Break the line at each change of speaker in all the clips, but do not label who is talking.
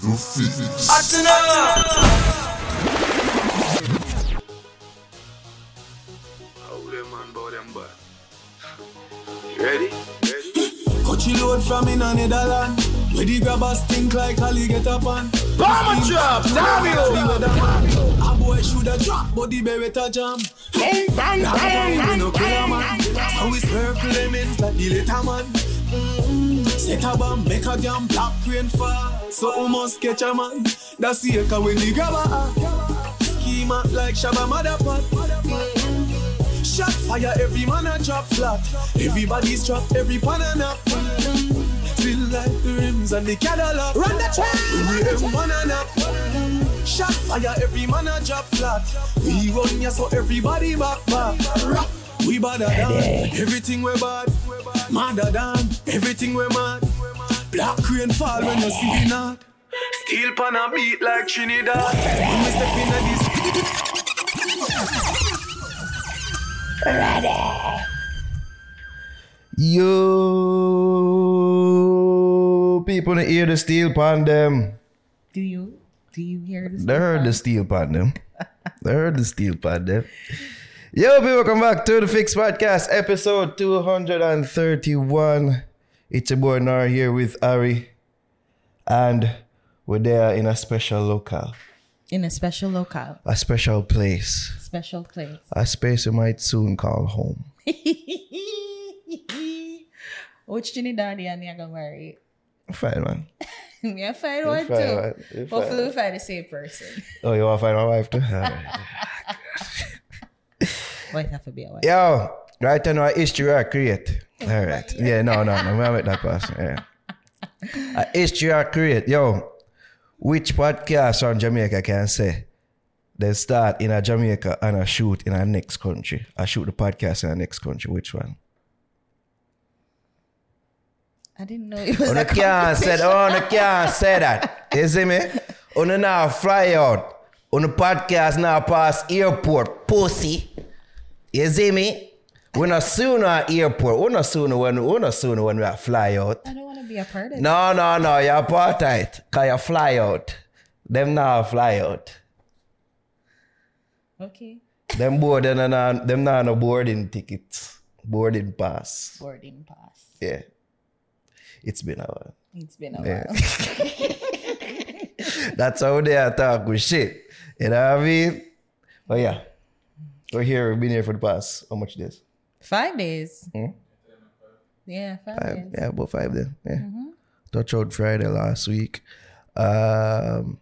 The?
You ready? Ready?
Coachy load from in a Netherland. Where the grabbers think like Ali get up on.
Bomber drop, you!
A boy shoulda drop, but the beretta jam.
Bang, bang, bang, bang,
no killer man. Is purple lemons like the later man? Mm-mm. Set a bomb, make a damn black rain fall. So we must catch a man. That's the echo when the grabber. Schema like Shabba Motherpot. Shot fire, every man a drop flat. Everybody's trapped, every pan a nap. Mm-mm. Feel like the rims and the Cadillac. Run the track. We M1 and up. Shot fire, every man a drop flat. We run ya so everybody back back. We badder than everything we bad. Madder than everything we mad. Black rain fall when you see the knot. Steel pan a beat like Trinidad. When we step in this.
Yo, people in hear the steel pan them.
Do you? Do you hear this?
They heard the steel pan them. They heard the steel pan them. Yo, people, welcome back to the Fix Podcast, episode 231. It's your boy Nar here with Ari. And we're there in a special locale,
In a special locale,
a special place,
special place.
a space you might soon call home.
Which Trinidadian you gonna marry?
Fine, man.
Me find
You
one
fine,
too.
man.
Hopefully
fine.
we find the same person.
Oh, you want to find my wife too?
Why have to be a wife?
Yo, right now, a history I create. All right. Yeah, no, no, no. I'm with that person. Yeah. Uh, History I create. Yo, which podcast on Jamaica can say they start in a Jamaica and a shoot in our next country? I shoot the podcast in our next country. Which one?
I didn't know it was
On
a
the can't say on the can't say that. You see me? On the now fly out. Oh, on the podcast now pass airport. Pussy. You see me? We're not soon at airport. We're not soon when we're not soon when we are fly out.
I don't want to be a part of it.
No, no, no, you're part of it. Cause you fly out. Them now fly out.
Okay.
Them board not them not no boarding tickets. Boarding pass.
Boarding pass.
Yeah. It's been a while.
It's been a
Yeah.
while.
That's how they attack with shit. You know what I mean? But yeah. We're here, we've been here for the past how much days?
Five days.
Hmm?
Yeah, five,
Five,
days.
yeah, about five days. Yeah. Touch out Friday last week. Um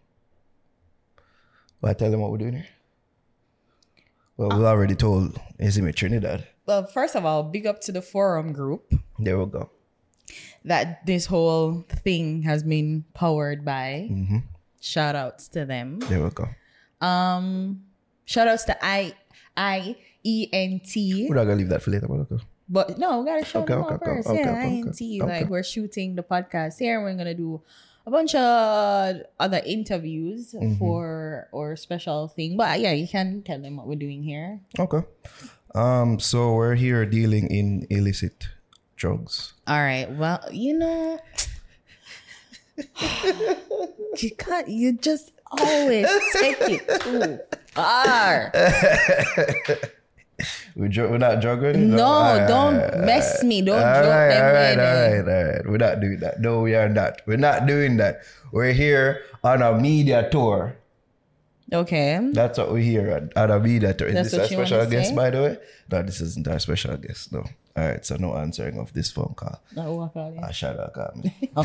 but I tell them what we're doing here. Well, we already told Izzy Trinidad.
Well, first of all, big up to the forum group
There we go.
that this whole thing has been powered by.
Mm-hmm.
Shout outs to them.
There we go.
Um, shout outs to I I E N T.
We're not gonna leave that for later, but okay.
But no, we gotta show
Okay,
them
okay, okay,
first.
okay,
yeah,
okay,
I N
okay,
T. Like we're shooting the podcast here. We're gonna do a bunch of other interviews
Mm-hmm.
for or special thing. But yeah, you can tell them what we're doing here.
Okay. Um, so we're here dealing in illicit drugs.
All right. Well, you know, you can't. You just always take it too far.
We dr- we're not drugging?
No,
Alright,
don't
alright,
mess me. Don't
alright,
joke them
alright,
way there.
alright, alright. We're not doing that. No, we are not. We're not doing that. We're here on a media tour.
Okay.
That's what we're here on, on a media tour. Is
That's
this our
you
special guest,
say?
by the way? No, this isn't our special guest. No. All right, so no answering of this phone call.
It?
I up, call me.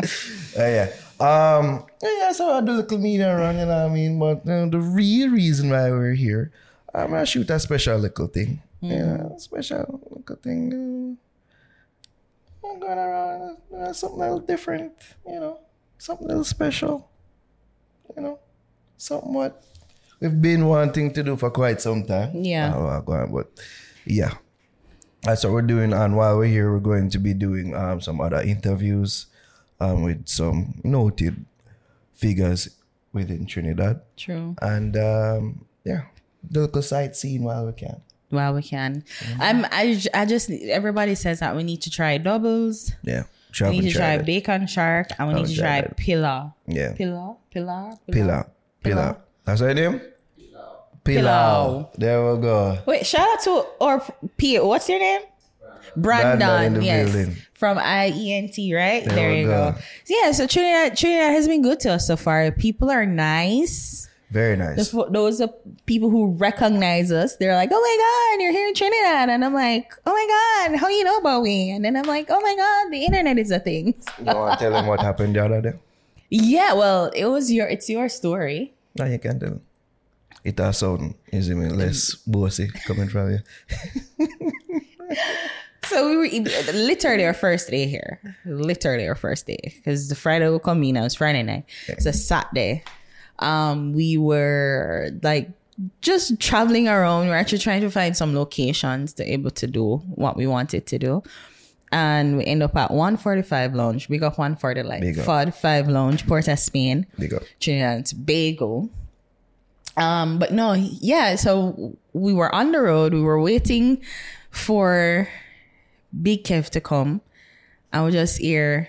Uh, yeah. Um. Yeah. So I do little media run, you know what I mean. But uh, the real reason why we're here, I'm gonna shoot a special little thing. Yeah, special little thing. I'm going around uh, something a little different, you know, something a little special, you know, something what we've been wanting to do for quite some time.
Yeah.
Uh, but yeah. That's what we're doing. And while we're here, we're going to be doing um, some other interviews um, with some noted figures within Trinidad.
True.
And um, yeah, a little sightseeing while we can.
Well, we can. Mm-hmm. I'm. I. j- I just. Everybody says that we need to try doubles.
Yeah.
I
Travel
need to try
it.
bake and shark. And we I need to try
it.
pillar.
Yeah.
Pillar? Pillar?
Pilau. Pilau. That's her name? Pilau. There we go.
Wait, shout out to or P. What's your name? Brandon.
Brandon the
yes,
building.
from IENT, right?
There
There,
we
you
go.
go. So, yeah, so Trinidad, Trinidad has been good to us so far. People are nice.
Very nice.
fo- those are people who recognize us. They're like, "Oh my god, you're here in Trinidad," and I'm like, "Oh my god, how you know about me?" And then I'm like, "Oh my god, the internet is a thing."
You want to tell them what happened the other day?
yeah, well, it was your, it's your story.
No, you can't tell. It has sound, is it less bossy coming from you.
So we were literally our first day here. Literally our first day because the Friday will come in. It was Friday night. It's a Saturday. Um, we were like just traveling around. We are actually trying to find some locations to able to do what we wanted to do. And we end up at 145 Lounge. We got 140 like
Big up.
45 Lounge, Port of Spain.
Big up.
Trinidad and Tobago. Um, but no, yeah. So we were on the road. We were waiting for Big Kev to come. I would just hear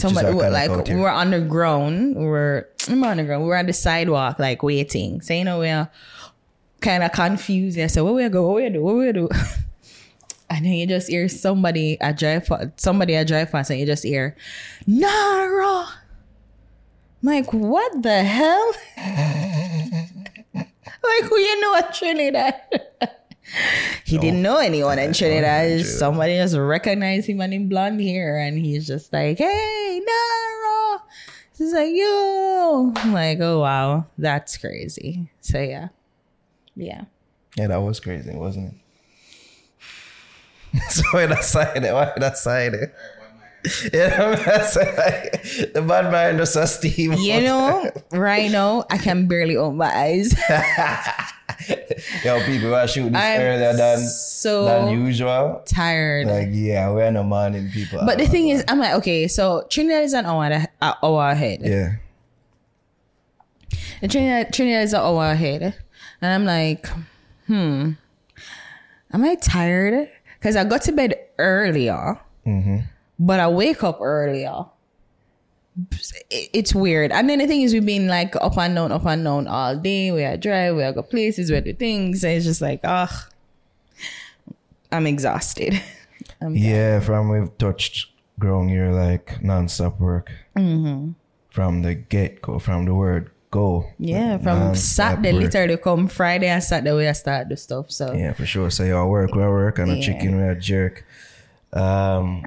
somebody
our kind of
like we were underground. We were we were underground. We were on the sidewalk, like waiting. So you know we're kind of confused. I said, "Where we go? What we do? What we do?" And then you just hear somebody a drive somebody a drive past and you just hear Naro. I'm like, what the hell? like who you know at Trinidad? he didn't know anyone in Trinidad. Somebody just recognized him and in blonde hair and he's just like, hey, Naro. He's like, yo. I'm like, oh wow, that's crazy. So yeah. Yeah.
Yeah, that was crazy, wasn't it? so when I signed it, why did I sign it? Yeah, that's like, the bad man just a steam.
You know, right now I can barely open my eyes.
Yo, people are shooting this
I'm
earlier than
so
than usual.
tired.
Like, yeah, we're no morning people.
but the thing is, I'm like, okay, so Trinidad is an hour, and a- a hour ahead.
yeah,
And Trinidad, Trinidad is an hour ahead. And I'm like, hmm, am I tired? Because I got to bed earlier, but I wake up earlier. It- It's weird. And then the thing is, we've been like up and down, up and down all day. We are drive, we are go places, we are do things. And it's just like, ugh, I'm exhausted. I'm
yeah. From we've touched ground here, like non-stop work.
Mm-hmm.
From the get go, from the word go.
Yeah, from Saturday,
work.
literally come Friday and Saturday, we start the stuff. So
Yeah, for sure. So y'all work, we work, and a
Yeah.
chicken, we a jerk. Um,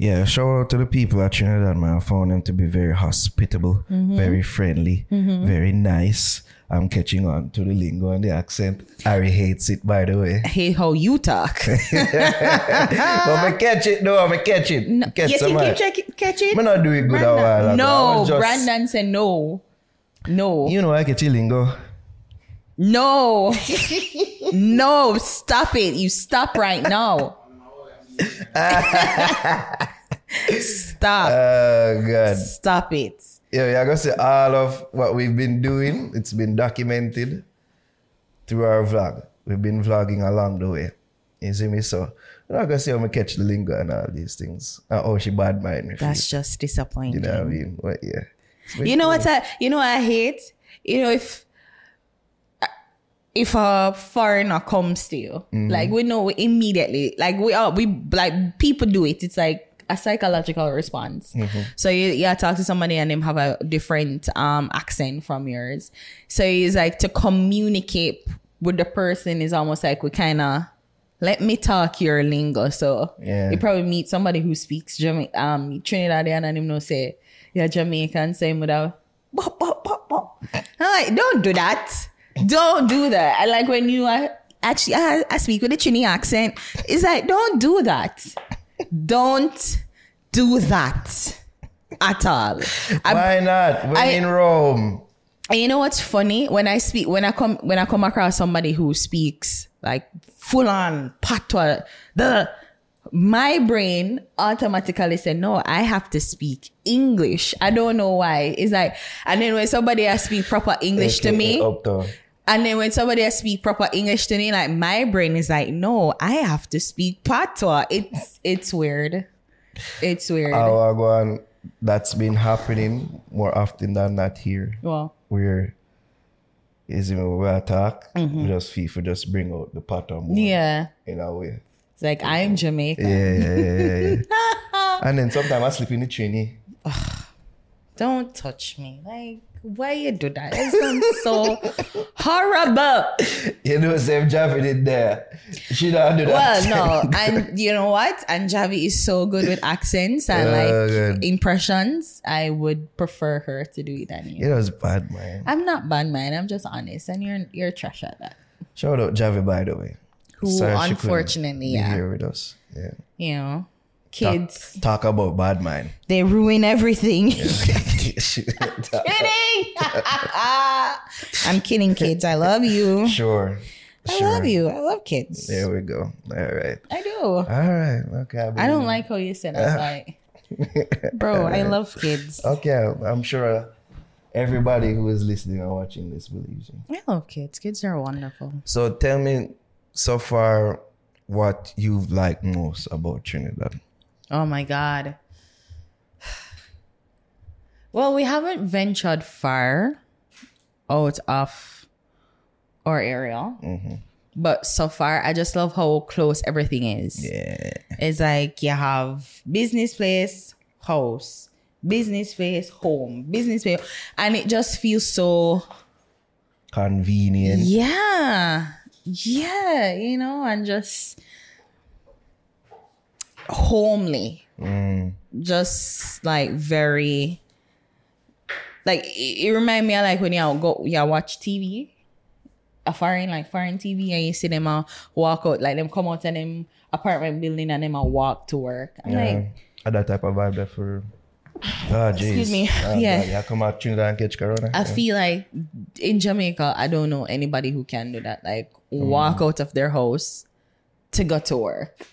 yeah, shout out to the people at Trinidad, man. I found them to be very hospitable,
Mm-hmm.
very friendly, very nice. I'm catching on to the lingo and the accent. Ari hates it, by the way.
hey, how you talk?
but I catch it, though. I catch it.
No,
catch
think you check catch it?
Me not do it good a while.
No,
just-
Brandon said no. No.
You know, I catch your lingo.
no. no, stop it. You stop right now. Stop.
Oh, God.
stop it.
Yeah, yeah, I gotta say all of what we've been doing, it's been documented through our vlog. We've been vlogging along the way. You see me? So I'm not gonna say I'm gonna catch the lingo and all these things. Uh, oh, she bad mind me.
That's just disappointing.
you know what I mean? But yeah.
You know
cool.
what I you know what I hate? You know if if a foreigner comes to you,
Mm-hmm.
like we know immediately, like we are we like people do it. It's like a psychological response.
Mm-hmm.
So you yeah talk to somebody and them have a different um accent from yours. So it's like to communicate with the person is almost like we kind of let me talk your lingo. So
Yeah.
you probably meet somebody who speaks Jama- um Trinidadian and him know say you're Jamaican, same without bop, bop, bop, bop. I'm like, don't do that. Don't do that. I like when you are actually I, I speak with a Trini accent. It's like, don't do that. Don't do that at all. I,
Why not? We're
I-
in Rome.
and you know what's funny? When I speak, when I come, when I come across somebody who speaks like full on patois, the my brain automatically said, no, I have to speak English. I don't know why. It's like, and then when somebody else speak proper English to me. And then when somebody else speak proper English to me, like my brain is like, no, I have to speak patois. It's it's weird. It's weird.
Our one that's been happening more often than not here.
well,
Where is it when we talk, we mm-hmm. just FIFA just bring out the pattern more
yeah.
in a way.
It's like I'm Jamaican.
Yeah, yeah, yeah, yeah. yeah. and then sometimes I sleep in the Trini.
Don't touch me. Like, why you do that? It sounds so horrible.
You know, Sam Javi did there. She don't do that.
Well, no, and you know what? And Javi is so good with accents and
Oh,
like
good.
impressions. I would prefer her to do it than you.
It was bad, man.
I'm not bad, man. I'm just honest, and you're you're trash at that.
Shout out Javi, by the way.
Who
Sorry
unfortunately, yeah,
here with us. Yeah.
you know, kids
talk about bad mind.
they ruin everything.
sure.
kidding. I'm kidding, kids. I love you.
Sure.
I love you. I love kids.
There we go. All right.
I do.
All right. Okay.
I don't like how you said that. Uh, like, bro, I love kids.
Okay. I'm sure everybody who is listening or watching this believes you.
I love kids. Kids are wonderful.
So tell me so far what you've liked most about Trinidad.
Oh my god. Well, we haven't ventured far Oh, it's off our area. Mm-hmm. But so far, I just love how close everything is.
Yeah.
It's like you have business place, house, business place, home, business place, and it just feels so
Convenient.
yeah, yeah, you know, and just homely, just like very, like it, it remind me of like when y'all go, y'all watch TV, a foreign like foreign TV, and you see them uh, walk out, like them come out of them apartment building and them uh, walk to work. I'm
Yeah.
like,
that type of vibe there for. Jeez.
Excuse me.
Ah,
Yeah.
Yeah, come out Trinidad and catch Corona.
I feel like in Jamaica, I don't know anybody who can do that. Like
Mm.
walk out of their house to go to work.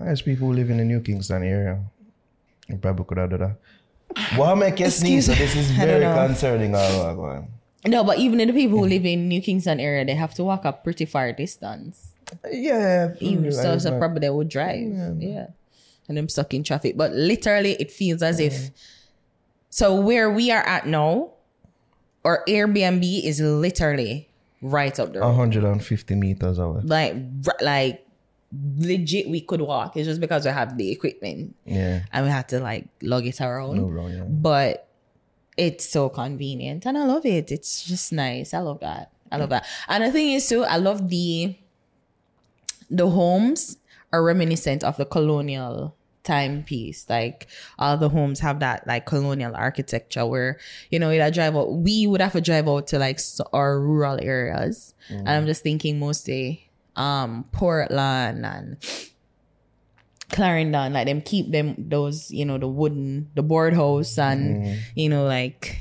There's people who live in the New Kingston area. You probably could have done that. What make you sneeze?
Excuse-
So this is very concerning.
No, but even the people who live in New Kingston area, they have to walk a pretty far distance.
Yeah.
Even so,
know.
probably they would drive. Yeah. And them stuck in traffic. But literally it feels as if so where we are at now, or Airbnb is literally right up the road.
150 meters away.
Like like legit we could walk. It's just because we have the equipment.
Yeah.
and we had to like lug it around.
No wrong, yeah.
But it's so convenient and I love it. It's just nice. I love that. I love that. And the thing is too, I love the the homes are reminiscent of the colonial timepiece. Like all the homes have that like colonial architecture where, you know, you'd drive out we would have to drive out to like our rural areas. Mm. And I'm just thinking mostly um Portland and Clarendon, like them keep them those, you know, the wooden, the board house and you know, like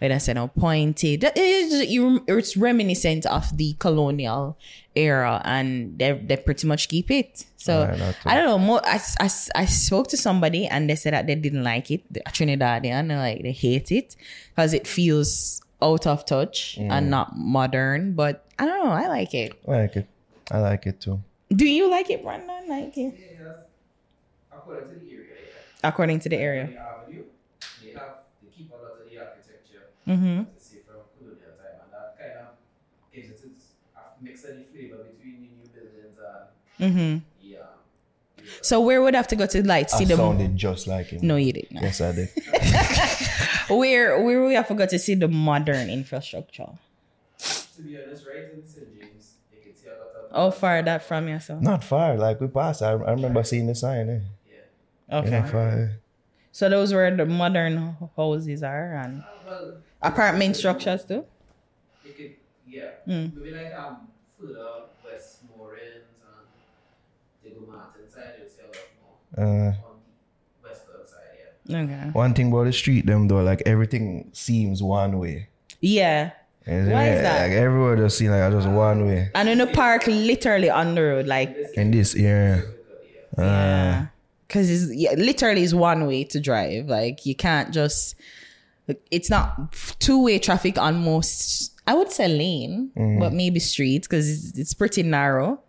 like I said, no pointed. That is- It's reminiscent of the colonial era, and they they pretty much keep it. So I don't know. More, I, I, I spoke to somebody and they said that they didn't like it, the Trinidadian, like they hate it because it feels out of touch and not modern. But I don't know. I like it.
I like it. I like it too.
Do you like it, Brandon? Like it?
According to the area.
According to the area.
Avenue, they have they keep a lot of the architecture,
Mm-hmm.
say from colonial time, and that kind of gives it its mix of flavor between the new buildings and
Mm-hmm.
yeah.
So where would I have to go to like see
I
the?
sounded just like him.
No, you didn't.
Yes, I did.
Where where we have to go to see the modern infrastructure?
To be honest, right in St. James, you can see a lot of
How far that from yourself?
Not far. Like we passed. I, I remember seeing the sign. Eh? Yeah.
Okay.
Not far.
So those where the modern houses are and
well,
apartment structures too.
you could yeah.
Mm.
Maybe like um further west Morins and Diego Martin side, you'll see a lot more
Uh,
on the western side, yeah.
Okay.
one thing about the street, them though, like everything seems one way.
Yeah.
And
Why is that?
Like everywhere just seem like just one way.
And in the park, literally on the road, like
In this area. Uh,
yeah, because it's yeah, literally is one way to drive. Like you can't just. It's not two way traffic on most. I would say lane, but maybe streets because it's, it's pretty narrow.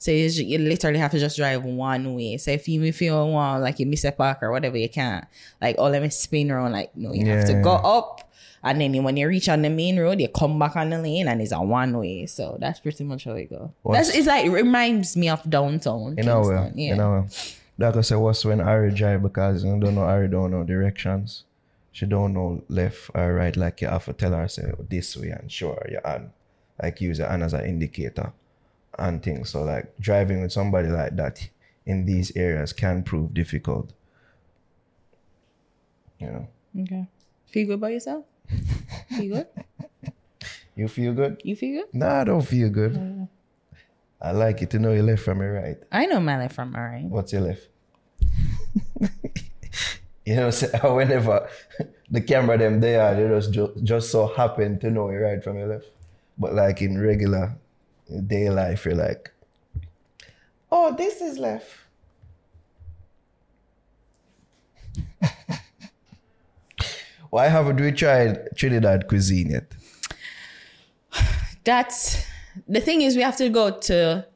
So you, you literally have to just drive one way. So if you if you want like you miss a park or whatever, you can't. Like oh let me spin around. Like no, you have to go up, and then when you reach on the main road, you come back on the lane, and it's a one way. So that's pretty much how it go. That's it's like it reminds me of downtown.
In a way.
Yeah.
In a way. Like I said, what's when Ari drive because you don't know Ari don't know directions. She don't know left or right. Like you have to tell her say this way and show her your hand. Like use your hand as an indicator and things. So like driving with somebody like that in these areas can prove difficult. You know.
Okay. Feel good about yourself? Feel good?
You feel good?
You feel good?
No, I don't feel good. Oh, I like it to know your left from your right.
I know my left from my right.
What's your left? you know, whenever the camera them there, they just ju- just so happen to know your right from your left. But like in regular day life, you're like, oh, this is left. Why haven't we tried Trinidad cuisine yet?
That's the thing is we have to go to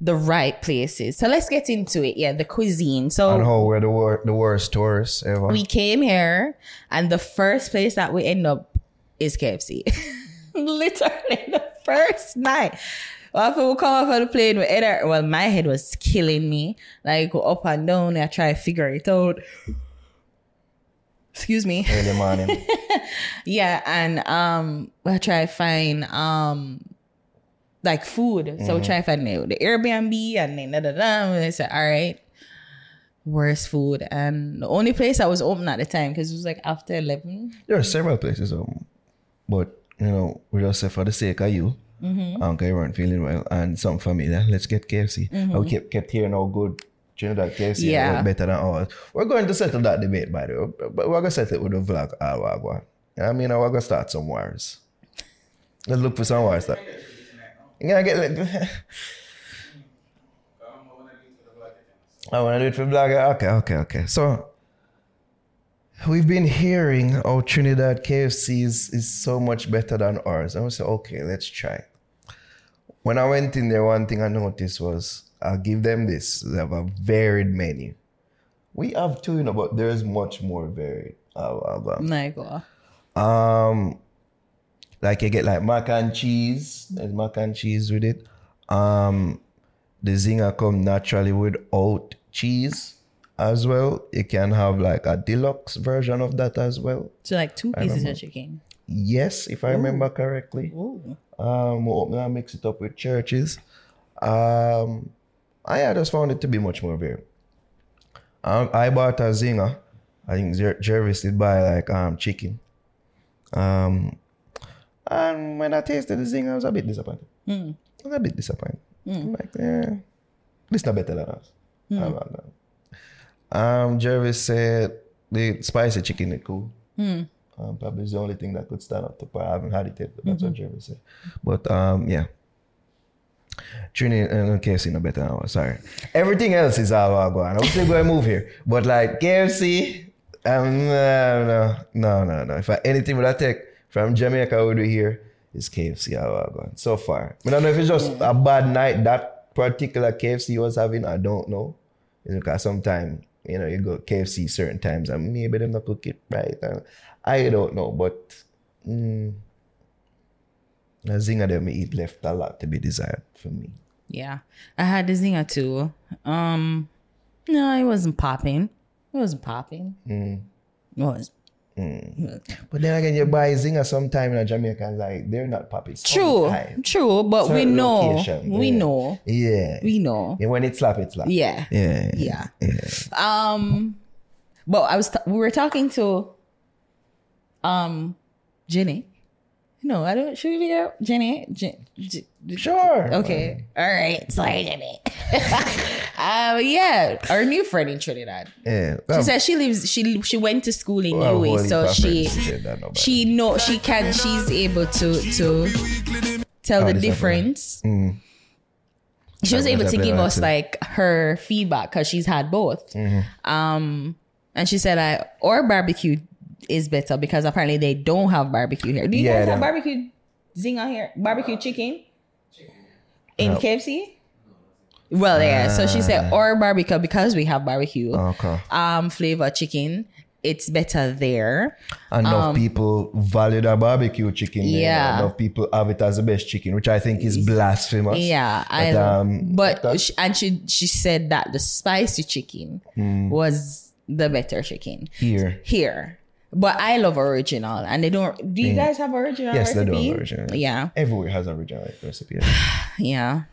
the right places. So let's get into it. Yeah, the cuisine.
And
So
how we're the, wor- the worst tourists ever.
we came here and the first place that we end up is KFC. Literally the first night. After we come off of the plane, we ate well, my head was killing me. Like go up and down, I try to figure it out. Excuse me.
Early morning.
Yeah, and um, I try to find um, like food. So we try to find the, the Airbnb, and then da da da. And I said, all right, worst food, and the only place that was open at the time because it was like after eleven.
There are several places, um, but you know, we just said for the sake of you,
Mm-hmm.
um, weren't feeling well, and some familiar, let's get KFC. And we kept kept hearing how good Trinidad KFC
Mm-hmm. Yeah.
was better than ours. We're going to settle that debate, by the way, but we're gonna settle it with the vlog all wagwan. I mean, we're gonna start some wars. Let's look for some wars. That you gonna get. Like, I want to do it for blogger. Okay, okay, okay. So we've been hearing how Trinidad KFC is, is so much better than ours. And we said, okay, let's try. When I went in there, one thing I noticed was I'll give them this. They have a varied menu. We have two, you know, but there's much more varied. Uh, uh,
Like,
um, like you get like mac and cheese. There's mac and cheese with it. Um, the zinger come naturally without cheese as well. You can have like a deluxe version of that as well.
so like two pieces of chicken.
Yes, if I remember correctly.
Ooh.
Um, we'll mix it up with Church's. Um, I just found it to be much more varied. Um, I bought a zinger. I think Jer- Jervis did buy like um chicken. Um, and when I tasted the zinger, I was a bit disappointed. I was a bit disappointed. I'm like, yeah, this not better than us. That? Um, Jervis said the spicy chicken is cool. Um, probably the only thing that could stand up to par. I haven't had it yet, but that's what Jervis said. But um, yeah. Trini uh, KFC no better ours. Sorry. Everything else is I go. I'm still going to move here. But like KFC, um, no, no, no, no. If I, anything would I take from Jamaica I would do here is KFC all. So far. I don't know if it's just a bad night that particular KFC was having. I don't know. Know, because sometimes, you know, you go KFC certain times and maybe them not cook it right. I don't know, but mm, the zinger them me eat left a lot to be desired for me.
Yeah, I had the zinger too. Um, no, it wasn't popping. It wasn't popping. It was
But then again, you buy zinger sometime in Jamaica and like they're not popping.
true, true. But we know,
location,
we
yeah.
know,
Yeah.
we know.
And when it slap, it slap.
Yeah,
Yeah.
yeah.
Yeah.
Um, but I was t- we were talking to um Jenny. No, I don't. Should we be out? Jenny? Jen,
Sure.
okay, all right. Sorry, Jenny. uh, yeah, our new friend in Trinidad.
Yeah.
She said she lives. She she went to school in
Well,
so she
she nobody.
she know she can. She's able to to tell the
this
difference. She was able to give us
too.
like her feedback because she's had both.
Mm-hmm.
Um, and she said like or barbecue is better because apparently they don't have barbecue here. Do you
Yeah,
guys have barbecue zinger here? Barbecue chicken? in
No.
KFC. Well, yeah. So she said, or barbecue because we have barbecue.
Okay.
Um, flavor chicken. It's better there.
Enough people value the barbecue chicken. there.
Um, Yeah.
Enough people have it as the best chicken, which I think is blasphemous.
Yeah, I.
But, um,
but she, and she she said that the spicy chicken
Hmm.
was the better chicken
here.
here. But I love original, and they don't. Do you guys have original?
Yes, they do have original.
Yeah,
Everywhere has original recipe.
yeah,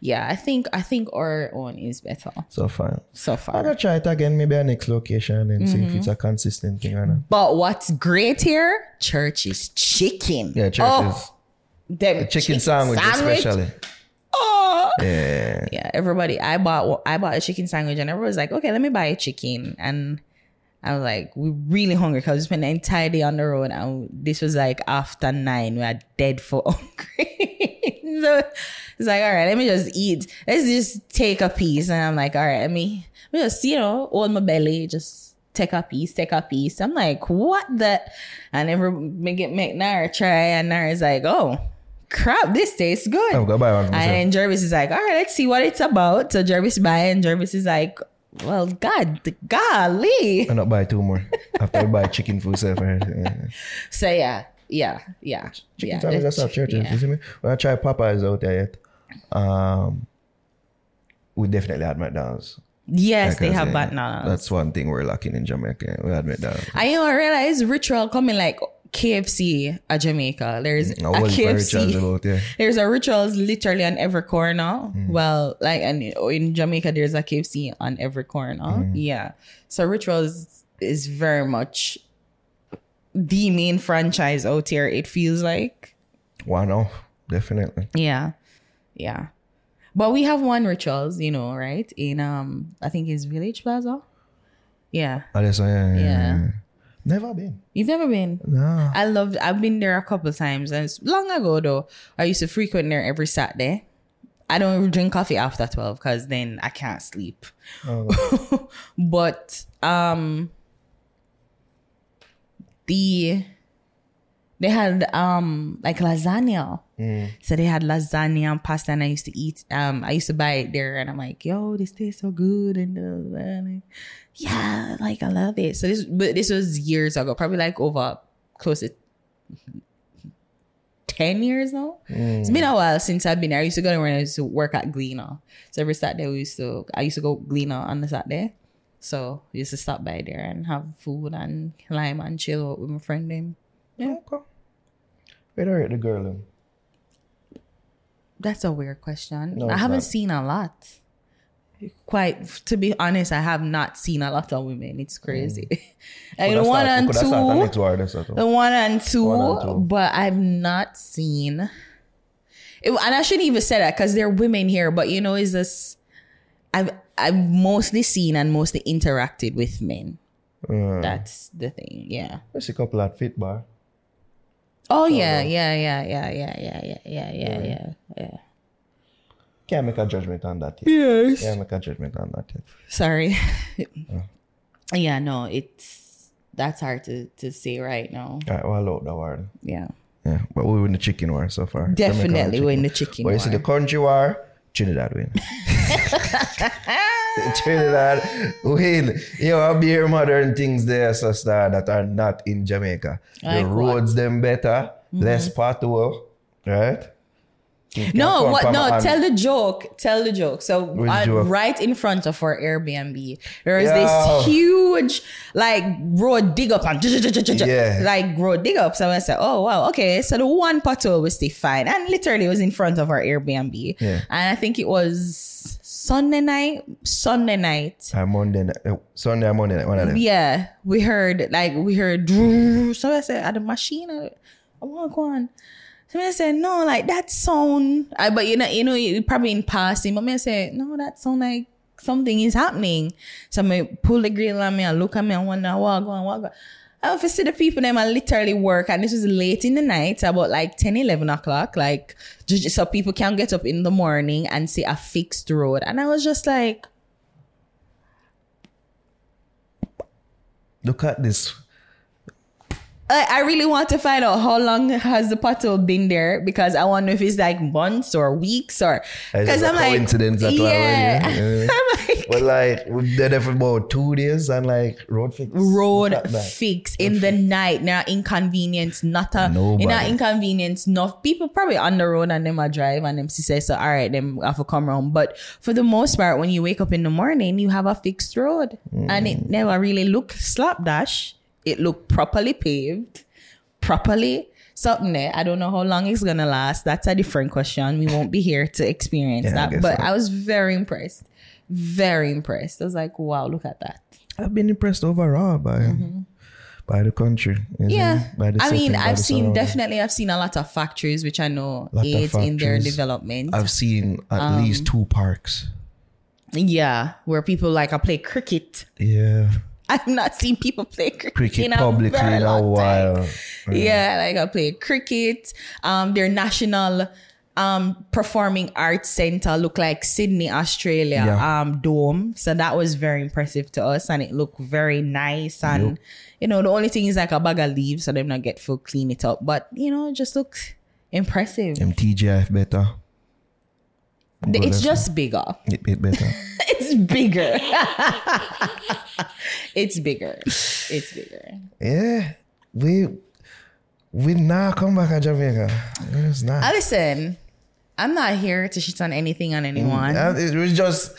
yeah. I think I think our own is better
so far.
so far.
I'm gonna try it again, maybe our next location and see if
Mm-hmm.
it's a consistent thing or not.
But what's great here? Church's chicken.
Yeah, church
oh,
is
them
chicken sandwich, especially.
Oh.
Yeah.
yeah, everybody. I bought I bought a chicken sandwich, and everybody was like, "Okay, let me buy a chicken." And I was like, "We're really hungry because we spent the entire day on the road, and this was like after nine. We are dead for hungry." so it's like, "All right, let me just eat. Let's just take a piece." And I'm like, "All right, let me, let me just you know hold my belly, just." Take a piece, take a piece. I'm like, what the? And every me get make Naro try, and Naro's like, oh, crap, this tastes good.
Oh, I'm gonna buy one.
And Jervis is like, all right, let's see what it's about. So Jervis buy and Jervis is like, well, God, golly.
I'm not buy two more. After I buy chicken food self. Yeah.
So yeah, yeah, yeah.
Chicken
yeah,
sandwich, that's not Church's.
yeah.
You see me? When I try Popeyes out there yet, um, we definitely had McDonald's.
Yes, they have
yeah,
McDonald's.
That's one thing we're lacking in Jamaica. We had McDonald's.
I I realize ritual coming like KFC at Jamaica. There's mm, a
I was
KFC.
about yeah.
There's a rituals literally on every corner. Mm. Well, like and in Jamaica, there's a KFC on every corner. Mm. Yeah. So rituals is very much the main franchise out here. It feels like.
One off, definitely.
Yeah. Yeah. But we have one rituals, you know, right? In um I think it's Village Plaza. Yeah.
Oh, that's, yeah, yeah, yeah,
Yeah.
Never been.
You've never been?
No.
I loved I've been there a couple of times and it's long ago though. I used to frequent there every Saturday. I don't even drink coffee after 12 because then I can't sleep.
Oh.
but um the they had um like lasagna. So they had lasagna and pasta and I used to eat um I used to buy it there and I'm like, yo, this tastes so good and, uh, and yeah, like I love it. So this but this was years ago, probably like over close to 10 years now. Mm. It's been a while since I've been there. I used to go there when I used to work at Gleaner. So every Saturday we used to I used to go Gleaner on the Saturday. So we used to stop by there and have food and climb and chill out with my friend them. Yeah.
Okay. Where rate the girl?
That's a weird question.
No,
I haven't
not.
seen a lot. Quite to be honest, I have not seen a lot of women. It's crazy. like the one and
coulda start the next
two, the one and two,
One and two.
but I've not seen. It, and I shouldn't even say that because there are women here, but you know, is this? I've I've mostly seen and mostly interacted with men.
Uh,
That's the thing. Yeah.
There's a couple at Fit Bar.
Oh yeah, yeah, yeah, yeah, yeah, yeah, yeah, yeah, yeah, yeah, yeah.
Can't make a judgment on that yet.
Yes.
Can't make a judgment on that yet.
Sorry. yeah, no, it's that's hard to to say right now.
All right, well, I love that war.
Yeah.
Yeah, but we win the chicken war so far.
Definitely
Jamaica
win the chicken
But you see
war.
the country war, Trinidad win. Trinidad win. You have beer modern things there, sister, that are not in Jamaica.
Like
the
what? Mm-hmm.
roads them better, less pothole, right? Can
No, what? No, tell the joke. Tell the joke. So, uh,
joke?
right in front of our Airbnb, there is
Yo.
this huge, like, road dig up and
Yeah.
like road dig up. So I said, "Oh wow, okay." So the one pothole was stay fine, and literally it was in front of our Airbnb.
Yeah.
And I think it was Sunday night. Sunday night.
Uh, Monday, night- uh, Sunday and Monday, night, one of them.
Yeah, we heard like we heard. So I said, "At the machine, I I want go on." So I said, "No, like that sound." I, but you know, you know, you probably in passing. But I said, "No, that sound like something is happening." So I pull the grill on me and look at me and wonder what go on, what go. I to see the people them I literally work and this was late in the night about like 10 11 o'clock like just so people can get up in the morning and see a fixed road and I was just like
Look at this
I, I really want to find out how long has the pothole been there because I wonder if it's like months or weeks or because I'm like
coincidence that one way,
yeah,
yeah.
I'm like
But like we did it for about two days and like road fix.
road fix in the night. Now inconvenience, not a
Nobody.
in a inconvenience. Enough people probably on the road and them a drive and them say so. All right, them have to come around. But for the most part, when you wake up in the morning, you have a fixed road, and
Mm.
it never really looked slapdash. It looked properly paved, properly. Something there. I don't know how long it's gonna last. That's a different question. We won't be here to experience
Yeah,
that.
guess
But
so.
I was very impressed. Very impressed. I was like, wow, look at that.
I've been impressed overall by by the country.
Mm-hmm. Yeah,
by the
I mean, I've seen definitely. I've seen a lot of factories, which I know aids in their development.
I've seen at
Um,
least two parks.
yeah, where people like I play cricket.
Yeah,
I've not seen people play cricket,
cricket
in a
publicly
very
in a
long time.
while.
Yeah, like I play cricket. Um, their national um performing arts center look like Sydney, Australia
Yeah.
um dome. So that was very impressive to us and it looked very nice and you know the only thing is like a bag of leaves so them not get full clean it up. But you know, it just looks impressive.
Them TGIF better.
It's just bigger.
it, it better.
It's bigger. it's bigger. It's bigger.
yeah, we we now come back to Jamaica. It's not.
Uh, listen, I'm not here to shit on anything on anyone.
Uh, It was just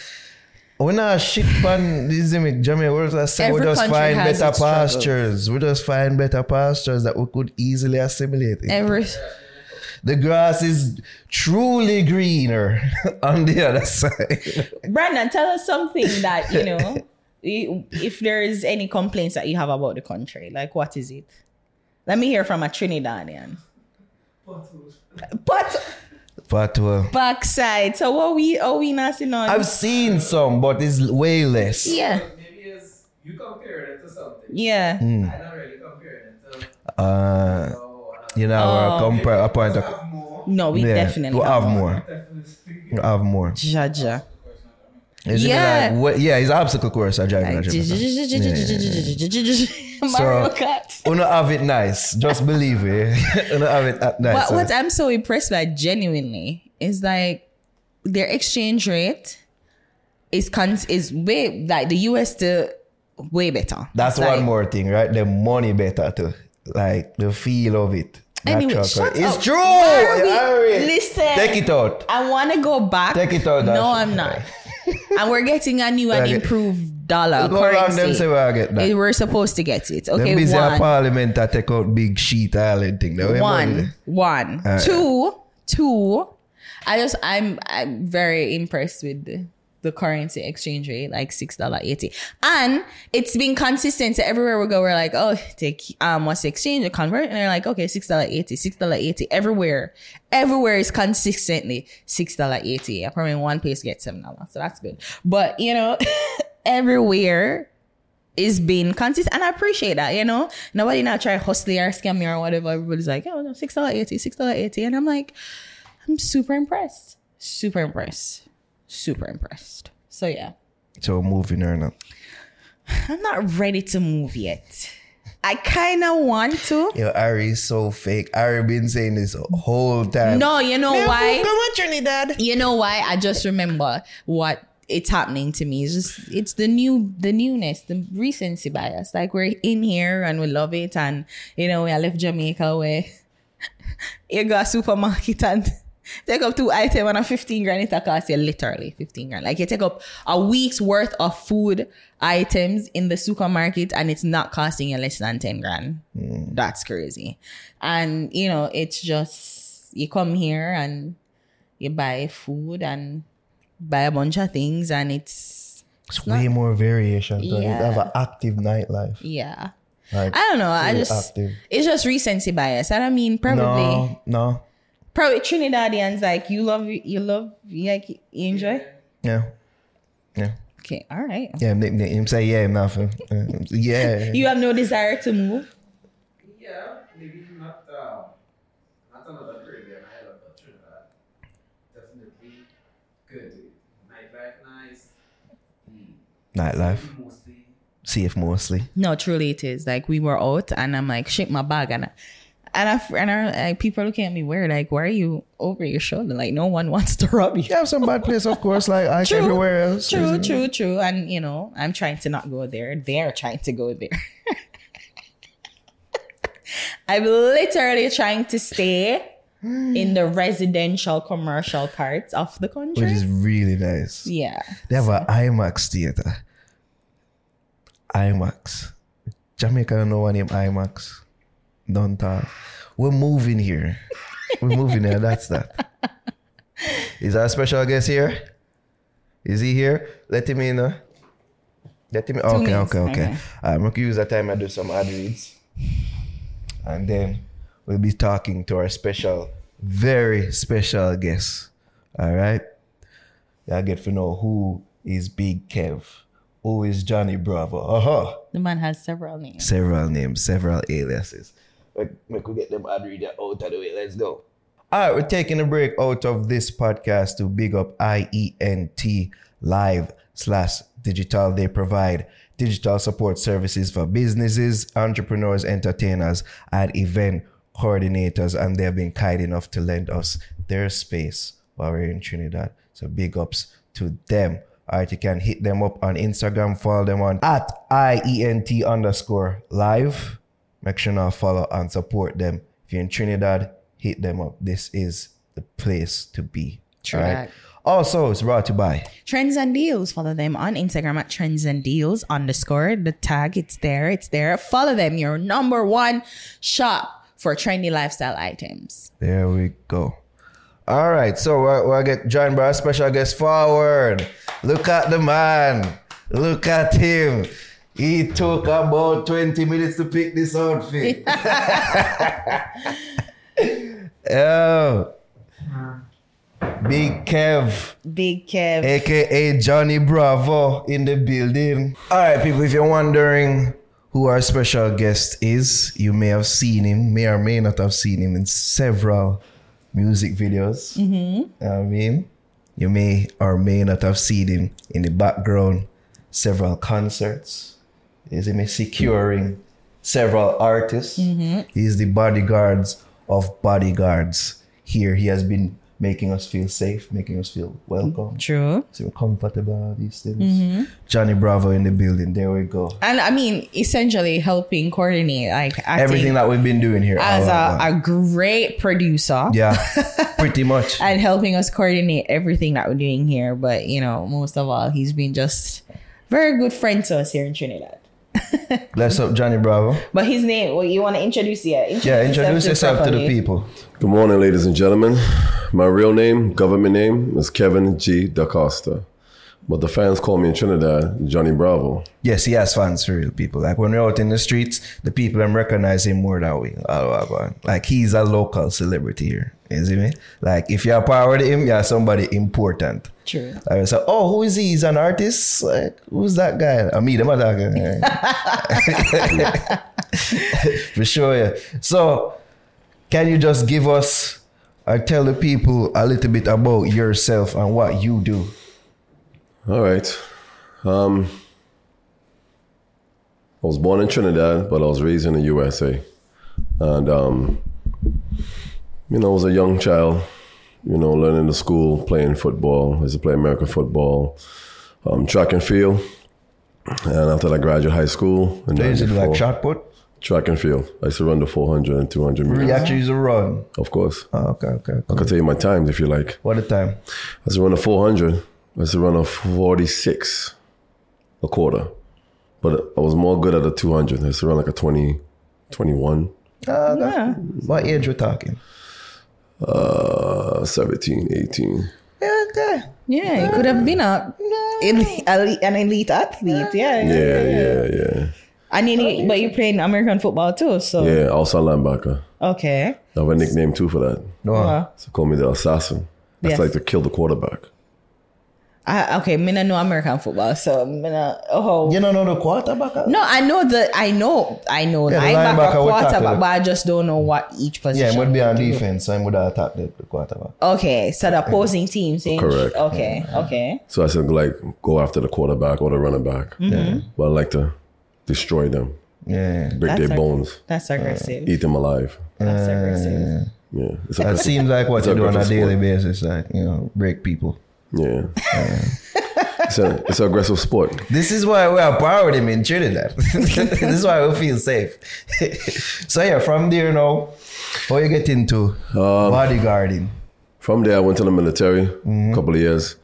we're not shit on this image, Jamaica. We're just saying we just find better
its struggles.
pastures. We just find better pastures that we could easily assimilate. in.
Every
the grass is truly greener on the other side.
Brandon, tell us something that you know. If there is any complaints that you have about the country, like what is it? Let me hear from a Trinidadian. But
But uh,
backside. So what we are we not seeing on?
I've seen some, but it's way less.
yeah,
Maybe it's you comparing it to something.
yeah.
Hmm.
I'm not really comparing it to.
Uh, you know, uh,
Oh.
we're compare a point of.
No, we
yeah,
definitely
we have more.
Definitely.
We have more.
Jaja.
It's even
Yeah.
like, what- yeah, it's obstacle course. I drive a
Like,
Jamaica.
Mario
So-
Kart.
We don't have it nice. Just believe it. we don't have it at nice.
But eh? what I'm so impressed by genuinely is like their exchange rate is con- is way like the US to way better.
That's
It's
one
like-
more thing, right? The money better too. Like the feel of it.
Anyway, shut
color. It's
up.
true.
Listen.
Take it out.
I want to go back.
Take it out,
No, I'm not. and we're getting a new and improved dollar
Go around them
currency.
say we get that.
Eh, We're supposed to get it.
Them
Okay,
busy
one.
parliament to take out big sheet island thing.
One one
Alright.
two two i just i'm i'm very impressed with the, the currency exchange rate like six dollar eighty and it's been consistent so everywhere we go we're like oh take um what's the exchange or convert and they're like okay six dollar eighty six dollar eighty everywhere everywhere is consistently six dollar eighty i probably in one place get seven dollars so that's good but you know everywhere is being consistent and I appreciate that, you know. Nobody not try hustle or scam me or whatever. Everybody's like, oh no, six dollar eighty, six dollar eighty. And I'm like, I'm super impressed. Super impressed. Super impressed. So yeah.
So moving or not.
I'm not ready to move yet. I kinda want to.
Yo, Ari is so fake. Ari been saying this whole time.
No, you know why?
Come on, Trinidad.
You know why? I just remember what it's happening to me. It's just it's the new the newness, the recency bias. Like we're in here and we love it, and you know, we left Jamaica where you go to supermarket and take up two items and a 15 grand it cost you literally 15 grand. Like you take up a week's worth of food items in the supermarket and it's not costing you less than 10 grand. Hmm. That's crazy. And you know, it's just you come here and you buy food and buy a bunch of things and it's
It's way more variation. Yeah. You have an active nightlife.
yeah.
Like,
I don't know. I just
active.
it's just recency bias. I don't mean probably
no, no.
Probably Trinidadians like you love you love you like you enjoy.
Yeah. Yeah.
Okay, all right.
Yeah, him, him, him say yeah, him nothing. yeah.
You have no desire to move.
Yeah, maybe not um, not another Caribbean island, but Trinidad. Definitely good. Nightlife nice.
Nightlife.
Mostly
safe mostly.
No, truly it is. Like we were out and I'm like, shake my bag and I, and I, and I, like, people are looking at me weird. Like, why are you over your shoulder? Like, no one wants to rub you.
You have some bad place, of course, like, like
True.
everywhere else.
True,
isn't
true, true. And you know, I'm trying to not go there. They're trying to go there. I'm literally trying to stay in the residential commercial parts of the country.
Which is really nice.
yeah.
They have an IMAX theater. IMAX. Jamaica don't one name IMAX. Don't talk. We're moving here. We're moving here. That's that. Is our special guest here? Is he here? Let him in. Uh. Let him in. Okay,
minutes.
okay, okay.
Okay.
I'm going to use that time and do some ad reads. And then we'll be talking to our special, very special guest. All right? Y'all get to know who is Big Kev, who is Johnny Bravo. Uh-huh.
The man has several names.
Several names, several aliases. Like, make get them ad reader out of the way. Let's go. All right, we're taking a break out of this podcast to big up IENT Live slash Digital. They provide digital support services for businesses, entrepreneurs, entertainers, and event coordinators, and they've been kind enough to lend us their space while we're in Trinidad. So big ups to them. All right, you can hit them up on Instagram, follow them on at IENT underscore live. Make sure now follow and support them. If you're in Trinidad, hit them up. This is the place to be.
True
right? Also, it's brought to you by
Trends and Deals. Follow them on Instagram at Trends and Deals underscore. The tag, it's there. It's there. Follow them. Your number one shop for trendy lifestyle items.
There we go. All right, so we'll, we'll get joined by our special guest forward. Look at the man. Look at him. He took about 20 minutes to pick this outfit. oh. Big Kev,
Big Kev.
aka Johnny Bravo, in the building. All right, people, if you're wondering who our special guest is, you may have seen him, may or may not have seen him in several music videos. Mm-hmm. I mean, you may or may not have seen him in the background, several concerts. Is him securing several artists. Mm-hmm. He's the bodyguards of bodyguards. Here, he has been making us feel safe, making us feel welcome,
True.
feel comfortable, these things. Mm-hmm. Johnny Bravo in the building. There we go.
And I mean, essentially helping coordinate like
Everything that we've been doing here.
as a, a great producer.
yeah, pretty much.
and helping us coordinate everything that we're doing here. But you know, most of all, he's been just very good friend to us here in Trinidad.
Bless up, Johnny Bravo.
But his name, well, you want to introduce it?
Yeah, introduce yourself to the people.
Good morning, ladies and gentlemen. My real name, government name, is Kevin G. Da Costa. But the fans call me in Trinidad Johnny Bravo.
Yes, he has fans for real people. Like when we're out in the streets, the people them recognize him more than we. Oh, oh, oh. Like he's a local celebrity here. You see me? Like if you're power with him, you're somebody important.
True.
I was like, oh, who is he? He's an artist. Like, who's that guy? I meet him. I'm talking. For sure. Yeah. So, can you just give us or tell the people a little bit about yourself and what you do?
All right. Um, I was born in Trinidad, but I was raised in the USA. And, um, you know, I was a young child, you know, learning the school, playing football. I used to play American football, um, track and field. And after I graduated high school, in
Is it like
94,
shot put?
track and field. I used to run the 400 and 200 meters.
You actually use a run.
Of course.
Oh, okay, okay.
I can tell you my times if you like.
What a time.
I used to run a 400. I used to run a 46 a quarter. But I was more good at the 200. I used to run like a 20, 21,
Ah, okay.
Yeah.
What age we talking?
Uh, 17, 18.
Yeah, okay.
Yeah, you could have been a elite, elite- an elite athlete. Yeah.
Yeah, yeah, yeah.
And then, but you're playing American football too. So
Yeah, also linebacker.
okay.
I have a nickname too for that.
No.
Well,
So call me the assassin. That's
Yes.
like to kill the quarterback.
I, okay, me not know American football, so me not, oh.
You don't know the quarterback?
No, I know the I know I know
Yeah,
linebacker,
linebacker
quarterback, but I just don't know what each
Yeah,
position.
he would be on
do.
defense, so he would attack the, the quarterback.
Okay, so the opposing team saying
Correct.
Okay, okay.
So I said like go after the quarterback or the running back.
Mm-hmm.
But I like to destroy them,
Yeah.
break
That's
their
a-
bones,
That's aggressive.
eat them alive.
That's aggressive.
Yeah, it's
That seems like what
It's
you do on a
aggressive
daily
sport.
basis, like you know, break people.
Yeah. it's a it's an aggressive sport.
This is why we are proud him in Trinidad. this is why we feel safe. so yeah, from there now, how you get into
Um,
bodyguarding?
From there, I went to the military a couple of years.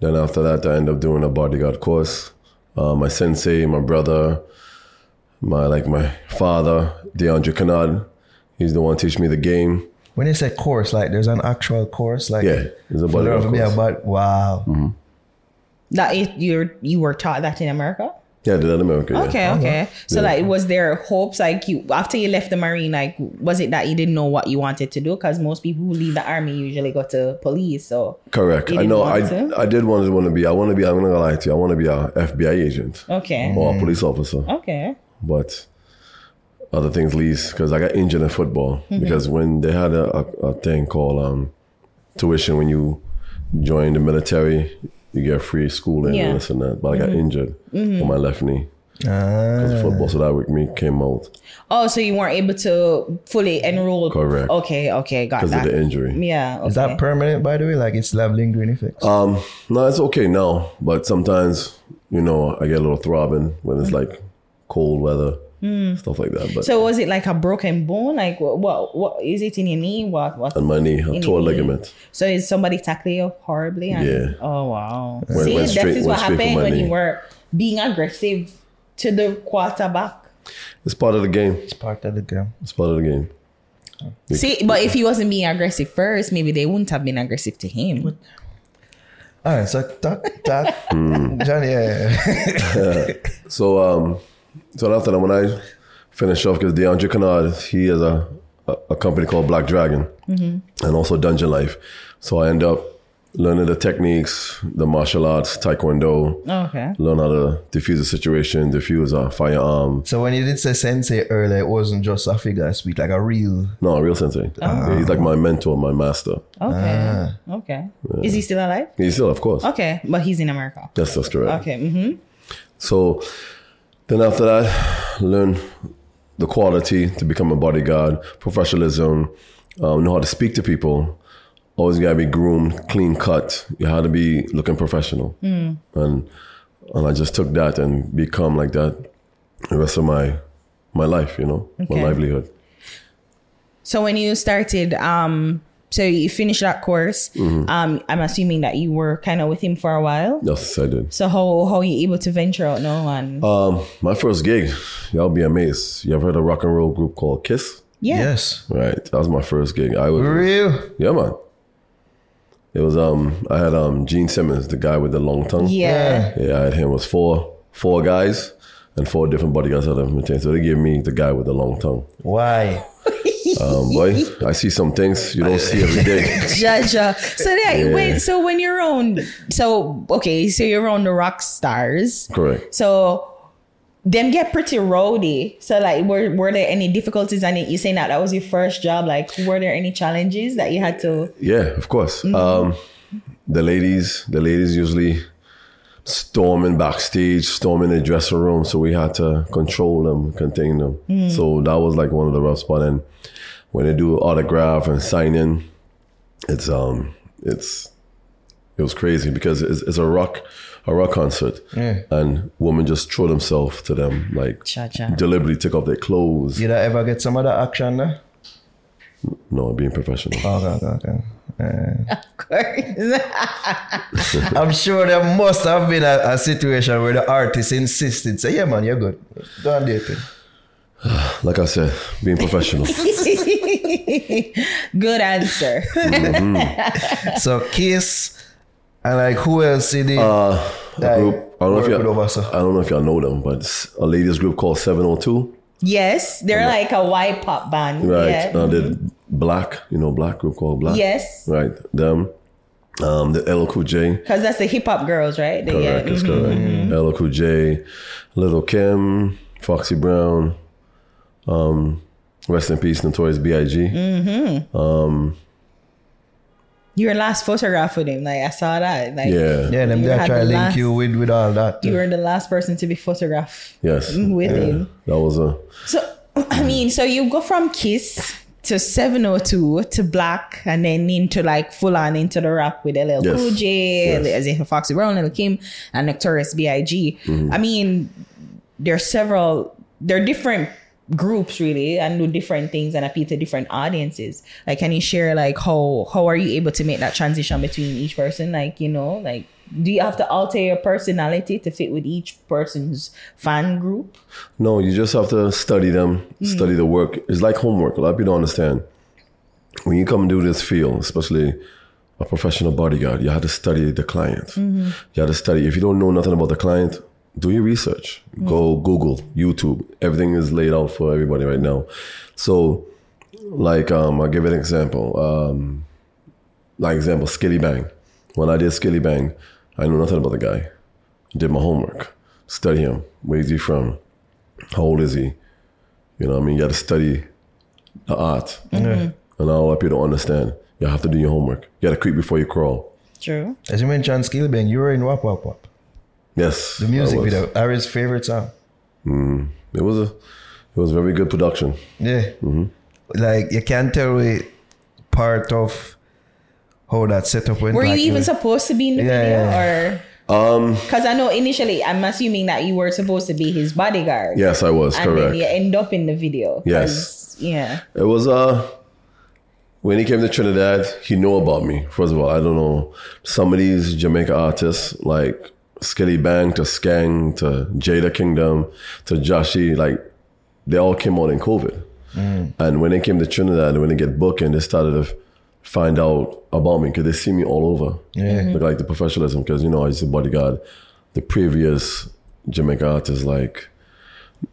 Then after that, I ended up doing a bodyguard course. Uh, my sensei, my brother, my like my father, DeAndre Kennard, he's the one teach me the game.
When you say course, like there's an actual course, like
Yeah, there's a
for there
bodyguard
to be a
course.
bod- wow. Mm-hmm.
That it, you you were taught that in America.
Yeah, did that in America. Yeah.
Okay, uh-huh. okay. So
Yeah.
like, was there hopes like you after you left the marine? Like, was it that you didn't know what you wanted to do? Because most people who leave the army usually go to police. So
Correct. I know. I
to?
I did want to want to be. I want to be. I'm not gonna lie to you. I want to be a FBI agent
okay,
or a police officer.
okay,
but other things least because I got injured in football
Mm-hmm.
because when they had a, a, a thing called um, tuition when you join the military, you get free schooling
Yeah. Mm-hmm.
and this and that. But I got injured on my left knee
Ah,
because of football, so that week me came out
Oh, so you weren't able to fully enroll?
Correct.
Okay, okay, got
because of the injury.
Yeah. Okay.
is that permanent, by the way? Like it's have lingering effects?
Um, no, it's okay now, but sometimes you know I get a little throbbing when it's like cold weather, stuff like that. But
Mm. so was it like a broken bone? Like what? What, what is it in your knee? What? What?
on my knee, I
In
tore a
your knee.
ligament.
So is somebody tackling you horribly? And,
Yeah.
Oh wow.
Went-
See,
went
that
straight-
is what happened
my
when you were being aggressive to the quarterback.
It's part of the game.
it's part of the game.
It's part of the game.
See, but if he wasn't being aggressive first, maybe they wouldn't have been aggressive to him.
All right, so talk, talk,
Hmm.
Johnny. Yeah,
So um, so after that, when I finished off, because DeAndre Kennard, he has a, a, a company called Black Dragon, mm-hmm. and also Dungeon Life. So I end up learning the techniques, the martial arts, taekwondo, oh,
Okay.
learn how to defuse a situation, defuse a firearm.
So when you did say sensei earlier, it wasn't just a figure of speech, like a real.
No, a real sensei. Ah. Yeah, he's like my mentor, my master.
Okay. Ah. Okay. Is he still alive?
He's still, of course.
Okay, but he's in America.
Yes, that's correct.
Okay. Mm-hmm.
So then after that, learn the quality to become a bodyguard, professionalism, um, know how to speak to people. Always gotta be groomed, clean cut. You have to be looking professional. And and I just took that and become like that the rest of my my life, you know,
Okay.
my livelihood.
So when you started, um, so you finished that course.
Mm-hmm.
Um, I'm assuming that you were kind of with him for a while.
Yes, I did.
So how how you able to venture out now and
Um, my first gig, y'all be amazed. You ever heard a rock and roll group called Kiss?
yeah.
Yes.
Right. That was my first gig. I was
Real.
Yeah, man. It was um I had um Gene Simmons, the guy with the long tongue.
Yeah.
Yeah, I had him. It was four four guys and four different bodyguards had them maintain. So they gave me the guy with the long tongue.
Why?
Um, boy, I see some things you don't see every day.
Judge. uh, So that
Yeah.
when so when you're on, so okay, so you're on the rock stars.
Correct.
So them get pretty rowdy. So like, were were there any difficulties? And you saying that that was your first job. Like, were there any challenges that you had to?
Yeah, of course. Um, the ladies, the ladies usually storming backstage, storming the dressing room, so we had to control them, contain them. So that was like one of the rough spots. And when they do autograph and sign in, it's um, it's it was crazy because it's, it's a rock, a rock concert, and women just throw themselves to them, like
Cha-cha.
deliberately take off their clothes.
Did I ever get some of that action there?
No, being professional.
Okay, okay, okay.
Of course.
I'm sure there must have been a, a situation where the artist insisted, say, yeah, man, you're good. Go and date it.
Like I said, being professional.
Good answer.
So Kiss and like who else did it?
Uh, a group. I don't know if y'all,
Ovasa.
I don't know if y'all know them, but it's a ladies group called 702.
yes, they're like a white pop band.
Right.
Yeah.
Uh, the Black, you know, Black group called Black.
Yes.
Right. Them. Um, the LL Cool J.
Because that's the hip hop girls, right? The-
Correct.
yeah.
That's
mhm.
correct. LL Cool J, Little Kim, Foxy Brown. Um, rest in peace, Notorious B.I.G. Mm-hmm. Um,
Your last photograph with him, like I saw that. Like
Yeah.
Yeah, them
You
they
had
try to link
last-
you with with all that.
you were the last person to be photographed
Yes.
with
Yeah.
him.
That was a
So I mean, so you go from Kiss to 702 to Black and then into like full on into the rap with LL
Yes.
Cool J,
Yes.
Foxy Brown, Lil Kim, and Notorious B.I.G.
Mm-hmm.
I mean, there are several, there are different groups really and do different things and appeal to different audiences. Like, can you share like how how are you able to make that transition between each person? Like, you know, like do you have to alter your personality to fit with each person's fan group?
No, you just have to study them, study the work. It's like homework. A lot of people don't understand. When you come and do this field, especially a professional bodyguard, you have to study the client. You have to study. If you don't know nothing about the client, do your research. Go Google, YouTube. Everything is laid out for everybody right now. So, like, um, I'll give you an example. Um, like example, Skillibeng. When I did Skillibeng, I know nothing about the guy. Did my homework, study him. Where is he from? How old is he? You know, what I mean, you got to study the art, mm-hmm. and a lot of people don't understand. You have to do your homework. You got to creep before you crawl.
True.
As you mentioned, Skillibeng, you were in Wap Wap Wap.
Yes,
The music
I was.
video, Ari's favorite song. Mm.
It was a, it was very good production.
Yeah. Mm-hmm. Like you can't tell we part of how that setup went.
Were
like,
you even
was-
supposed to be in the
Yeah,
video,
yeah,
or
Um,
because I know initially I'm assuming that you were supposed to be his bodyguard.
yes, I was
and then
correct.
you end up in the video. 'cause,
Yes.
Yeah.
It was uh when he came to Trinidad, he knew about me. First of all, I don't know some of these Jamaica artists like Skillibeng to Skeng to Jada Kingdom to Jahshii, like they all came out in COVID. And when they came to Trinidad, when they get booked and they started to find out about me because they see me all over.
Yeah.
Look like the professionalism because you know I used to bodyguard the previous Jamaica artists like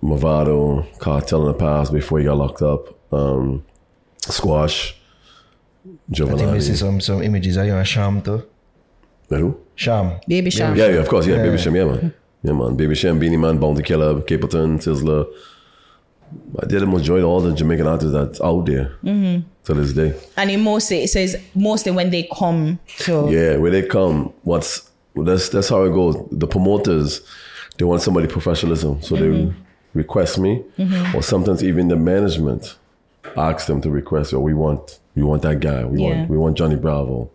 Mavado, Kartel in the past before he got locked up, um, Squash,
I think we see some some images of you and Cham too.
Who?
Cham.
Baby Cham.
Yeah, yeah, of course, yeah,
Yeah.
Baby Cham. yeah, man. Yeah, man. Baby Cham, Beenie Man, Bounty Killer, Capleton, Sizzla. I did of all the Jamaican artists that's out there to this day.
And it mostly it says mostly when they come to
Yeah, when they come, what's that's that's how it goes. The promoters, they want somebody professionalism, so
Mm-hmm.
they request me, or sometimes even the management asks them to request, or we want we want that guy, we
Yeah.
want we want Johnny Bravo,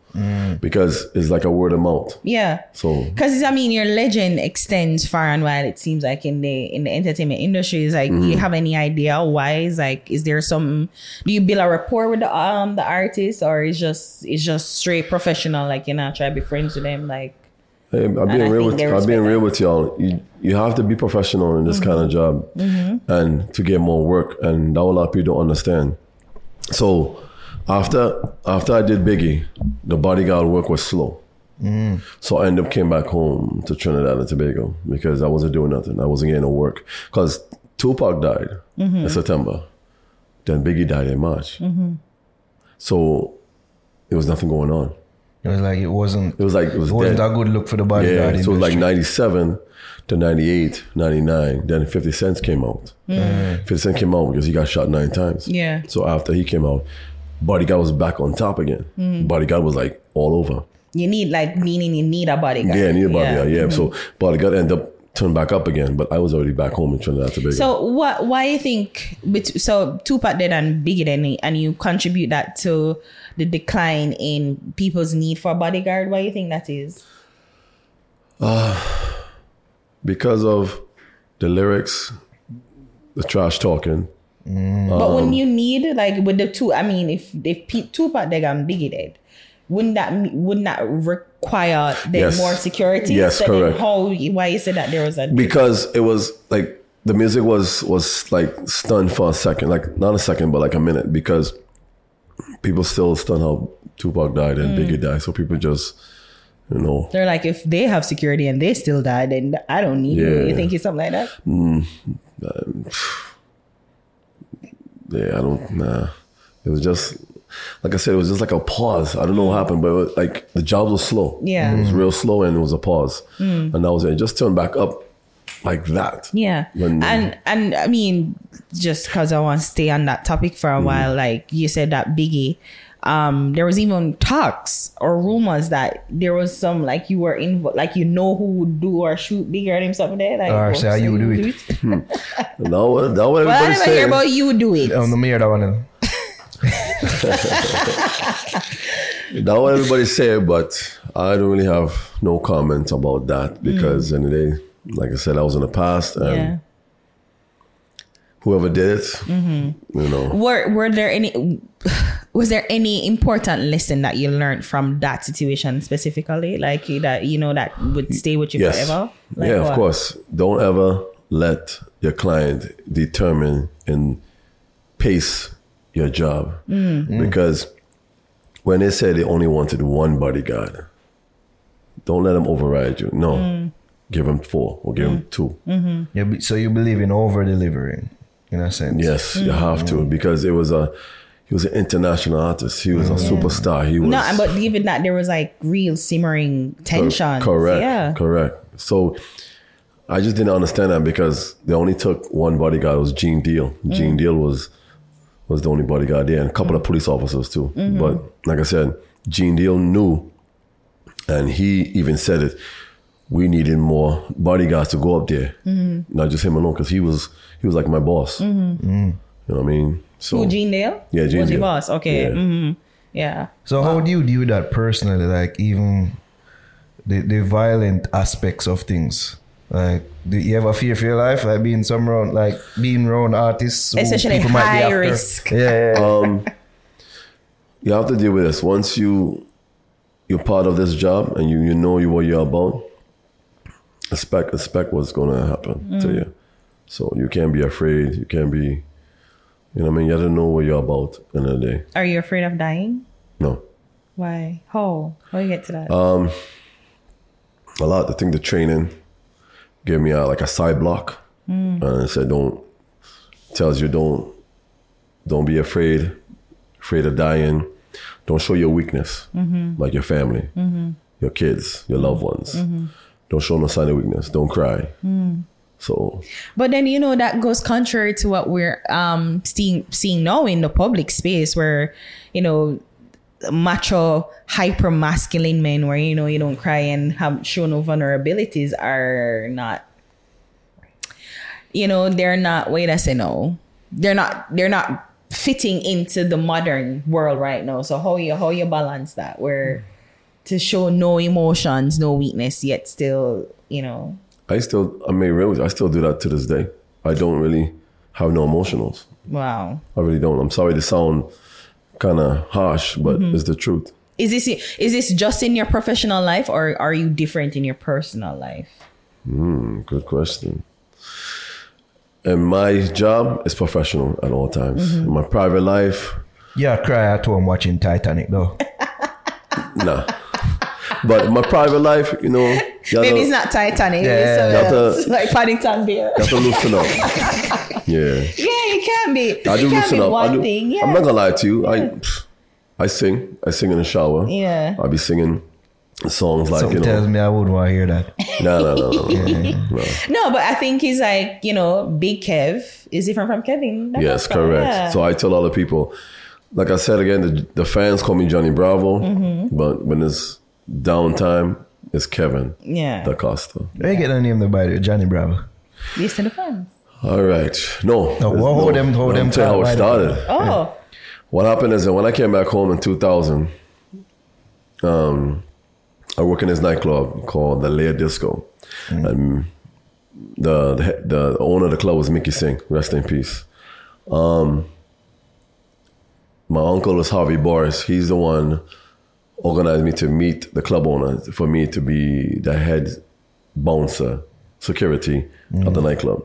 because it's like a word of mouth.
Yeah.
So
Because I mean, your legend extends far and wide. It seems like in the in the entertainment industry, is like, do
Mm-hmm.
you have any idea why? Is like, is there some? Do you build a rapport with the um the artist, or is just it's just straight professional? Like you know, try to be friends with them. Like
Hey, I'm
I
being real with
they
I'm being real with y'all. You you have to be professional in this kind of job, and to get more work. And that a lot of people don't understand. So after after I did Biggie, the bodyguard work was slow. So I ended up came back home to Trinidad and Tobago because I wasn't doing nothing. I wasn't getting no work because Tupac died in September, then Biggie died in March. So there was nothing going on.
It was like it wasn't
It was like it was
it wasn't
dead.
a good look for the bodyguard.
Yeah,
bodyguard.
so it was like 97 to 98, 99. Then 50 Cent came out. Mm. 50 Cent came out because he got shot nine times.
Yeah.
So after he came out, Bodyguard was back on top again. Hmm. Bodyguard was like all over.
you need like meaning you need a bodyguard.
Yeah, I need a bodyguard. Yeah. So hmm. Bodyguard ended up turning back up again, but I was already back home in Trinidad Tobago.
So what? Why you think? So Tupac did and Biggie did, and you contribute that to the decline in people's need for a bodyguard. Why you think that is?
Uh, because of the lyrics, the trash talking,
But
Um,
when you need like with the two, I mean, if if Tupac and Biggie dead, wouldn't that wouldn't that require then
Yes.
more security?
Yes,
so
correct.
How? Why you said that there was a
because it was like the music was was like stunned for a second, like not a second, but like a minute, because people still stunned how Tupac died and Biggie died, so people just you know
They're like, if they have security and they still die, then I don't need you.
Yeah.
You think it's something like that?
Yeah I don't nah. It was just like I said it was just like a pause. I don't know what happened but it was, like the job was slow.
Yeah.
it was real slow and it was a pause. Hmm. And that was it. it just turned back up like that.
Yeah.
When-
and and I mean, just because I want to stay on that topic for a hmm. while, like you said that Biggie um, there was even talks or rumors that there was some like you were in, like you know who would do or shoot bigger than him something there. Like,
Or
oh,
say you would do it.
Now, what- now what
Well, I
everybody
never hear
saying?
about you do it.
On the mirror that one.
Now what everybody's saying, but I don't really have no comment about that because in the day, like I said, I was in the past and
Mm. yeah.
Whoever did it,
Mm-hmm.
you know,
Were were there any? Was there any important lesson that you learned from that situation specifically, like that you know that would stay with you
yes,
forever? Like
yeah,
what?
of course. Don't ever let your client determine and pace your job
Mm.
because when they say they only wanted one bodyguard, don't let them override you. No,
Mm.
give them four or give them two.
Yeah, so you believe in over delivering, in a sense.
Yes, you have to because it was a he was an international artist. He was a superstar. He was
No, but even that there was like real simmering tension.
correct,
Yeah.
correct. So I just didn't understand that because they only took one bodyguard. It was Gene Deal.
Mm.
Gene Deal was was the only bodyguard there, and a couple of police officers too.
Mm-hmm.
But like I said, Gene Deal knew, and he even said it. We needed more bodyguards to go up there,
Mm-hmm.
not just him alone, because he was he was like my boss. You know what I mean? So
Who, Gene Deal?
Yeah, Gene
Was your
Deal.
boss? Okay.
Yeah.
hmm Yeah.
So how do you deal with that personally? Like even the the violent aspects of things. Like, do you ever fear for your life? Like being some around, like being around artists,
Especially
people might be
high
after?
risk.
Yeah, yeah, yeah.
um, you have to deal with this. Once you you're part of this job and you you know you what you're about, expect expect what's gonna happen to mm. you. So you can't be afraid. You can't be, you know, what I mean, you have to know what you're about in the day.
Are you afraid of dying?
No,
Why? How? How you get to that?
Um, a lot. I think the training gave me a, like a side block, mm. and it said don't tells you don't don't be afraid, afraid of dying. Don't show your weakness, mm-hmm. like your family, mm-hmm. your kids, your loved ones. Mm-hmm. Don't show no sign of weakness. Don't cry. So
But then you know that goes contrary to what we're um seeing seeing now in the public space where you know macho hyper masculine men where you know you don't cry and have show no vulnerabilities are not you know they're not wait I say no they're not they're not fitting into the modern world right now so how you how you balance that where to show no emotions no weakness yet still you know
I still, I mean, really, I still do that to this day. I don't really have no emotionals.
wow
I really don't. I'm sorry to sound kind of harsh, but mm-hmm. it's the truth.
Is this is this just in your professional life or are you different in your personal life?
Hmm, good question. And my job is professional at all times. Mm-hmm. In my private life,
yeah, cry at home watching Titanic though.
nah. But in my private life, you know, gotta,
Maybe it's not Titanic.
Yeah,
maybe it's something
that's a-
like Paddington Bear.
you have to loosen up. yeah.
Yeah, you can be.
I do
you can
loosen
be
up. I do,
thing. Yeah.
I'm not gonna lie to you. I I sing. I sing in the shower.
Yeah.
I'll be singing songs like,
Something
you
tells me I wouldn't want to hear that.
No, no, no, no, no. no.
no, but I think he's like you know, Big Kev is different from Kevin. That's
Yes, correct.
Yeah.
So I tell other people, like I said again, the, the fans call me Johnny Bravo,
Mm-hmm.
but when it's downtime, is Kevin
yeah,
Da Costa.
Where you get the name the by the way? Johnny Bravo.
listen to the fans.
All right. No.
No,
it's-
what- hold them- hold them
telling you how it started.
Oh,
What happened is that when I came back home in 2000, um, I work in this nightclub called the Lair Disco. And the, the the owner of the club was Mickey Singh, rest in peace. Um, my uncle is Harvey Boris. He's the one organized me to meet the club owner for me to be the head bouncer security at the nightclub.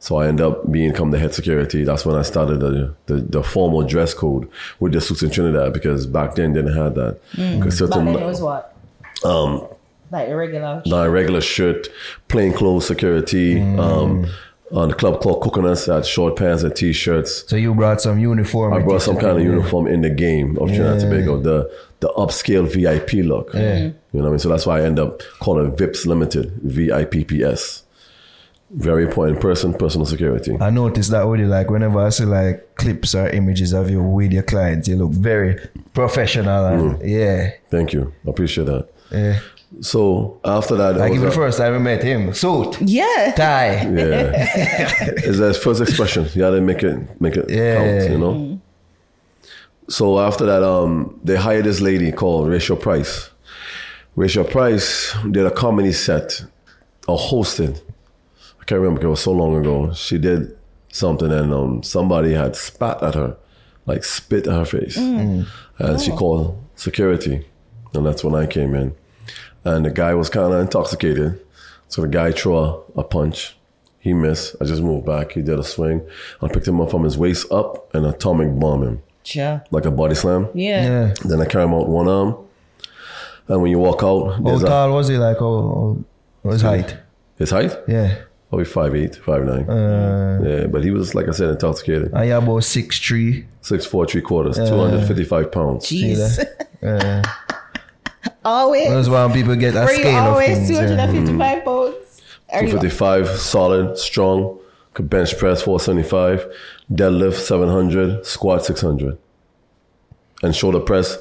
So I end up being become the head security. That's when I started the, the, the formal dress code with the suits in Trinidad because back then didn't have that.
Mm. back
certain
then it was what? Um, like irregular.
not a regular shirt, plain clothes security. Um, on the club called Coconuts had short pants and t-shirts.
So you brought some uniform.
I brought some kind of uniform in the game of Trinidad and Tobago, the the upscale VIP look. Mm-hmm. You know what I mean? So that's why I end up calling it VIPS Limited, VIPPS. Very important person, personal security.
I noticed that with you, like whenever I see like clips or images of you with your clients, you look very professional. And, mm. Yeah.
Thank you. I appreciate that.
Yeah.
So after that, I,
Like
was
even
a-
the first time I met him, suit,
Yeah.
tie.
Yeah. it's his first expression. You gotta make it make it
Yeah.
count, you know? So after that, um, they hired this lady called Rachel Price. Rachel Price did a comedy set, or hosted. I can't remember, 'cause it was so long ago. She did something and um, somebody had spat at her, like spit at her face. And she called security. And that's when I came in. And the guy was kind of intoxicated. So the guy threw a, a punch. He missed. I just moved back. He did a swing. I picked him up from his waist up and atomic bomb him,
Sure.
like a body slam.
Yeah.
Yeah.
Then I carry him out one arm. And when you walk out,
How
there's a,
was he? Like, oh, oh his height?
his height,
Yeah.
probably 5'8", 5'9".
Uh,
yeah, but he was, like I said, intoxicated.
I about six three.
Six four, three quarters, 255 pounds.
Jeez.
Uh,
always.
that's why people get a
Were you
scale of
always
things. yeah.
255 pounds? Mm. Are you-
255, solid, strong. Could bench press 475, deadlift 700, squat 600. And shoulder press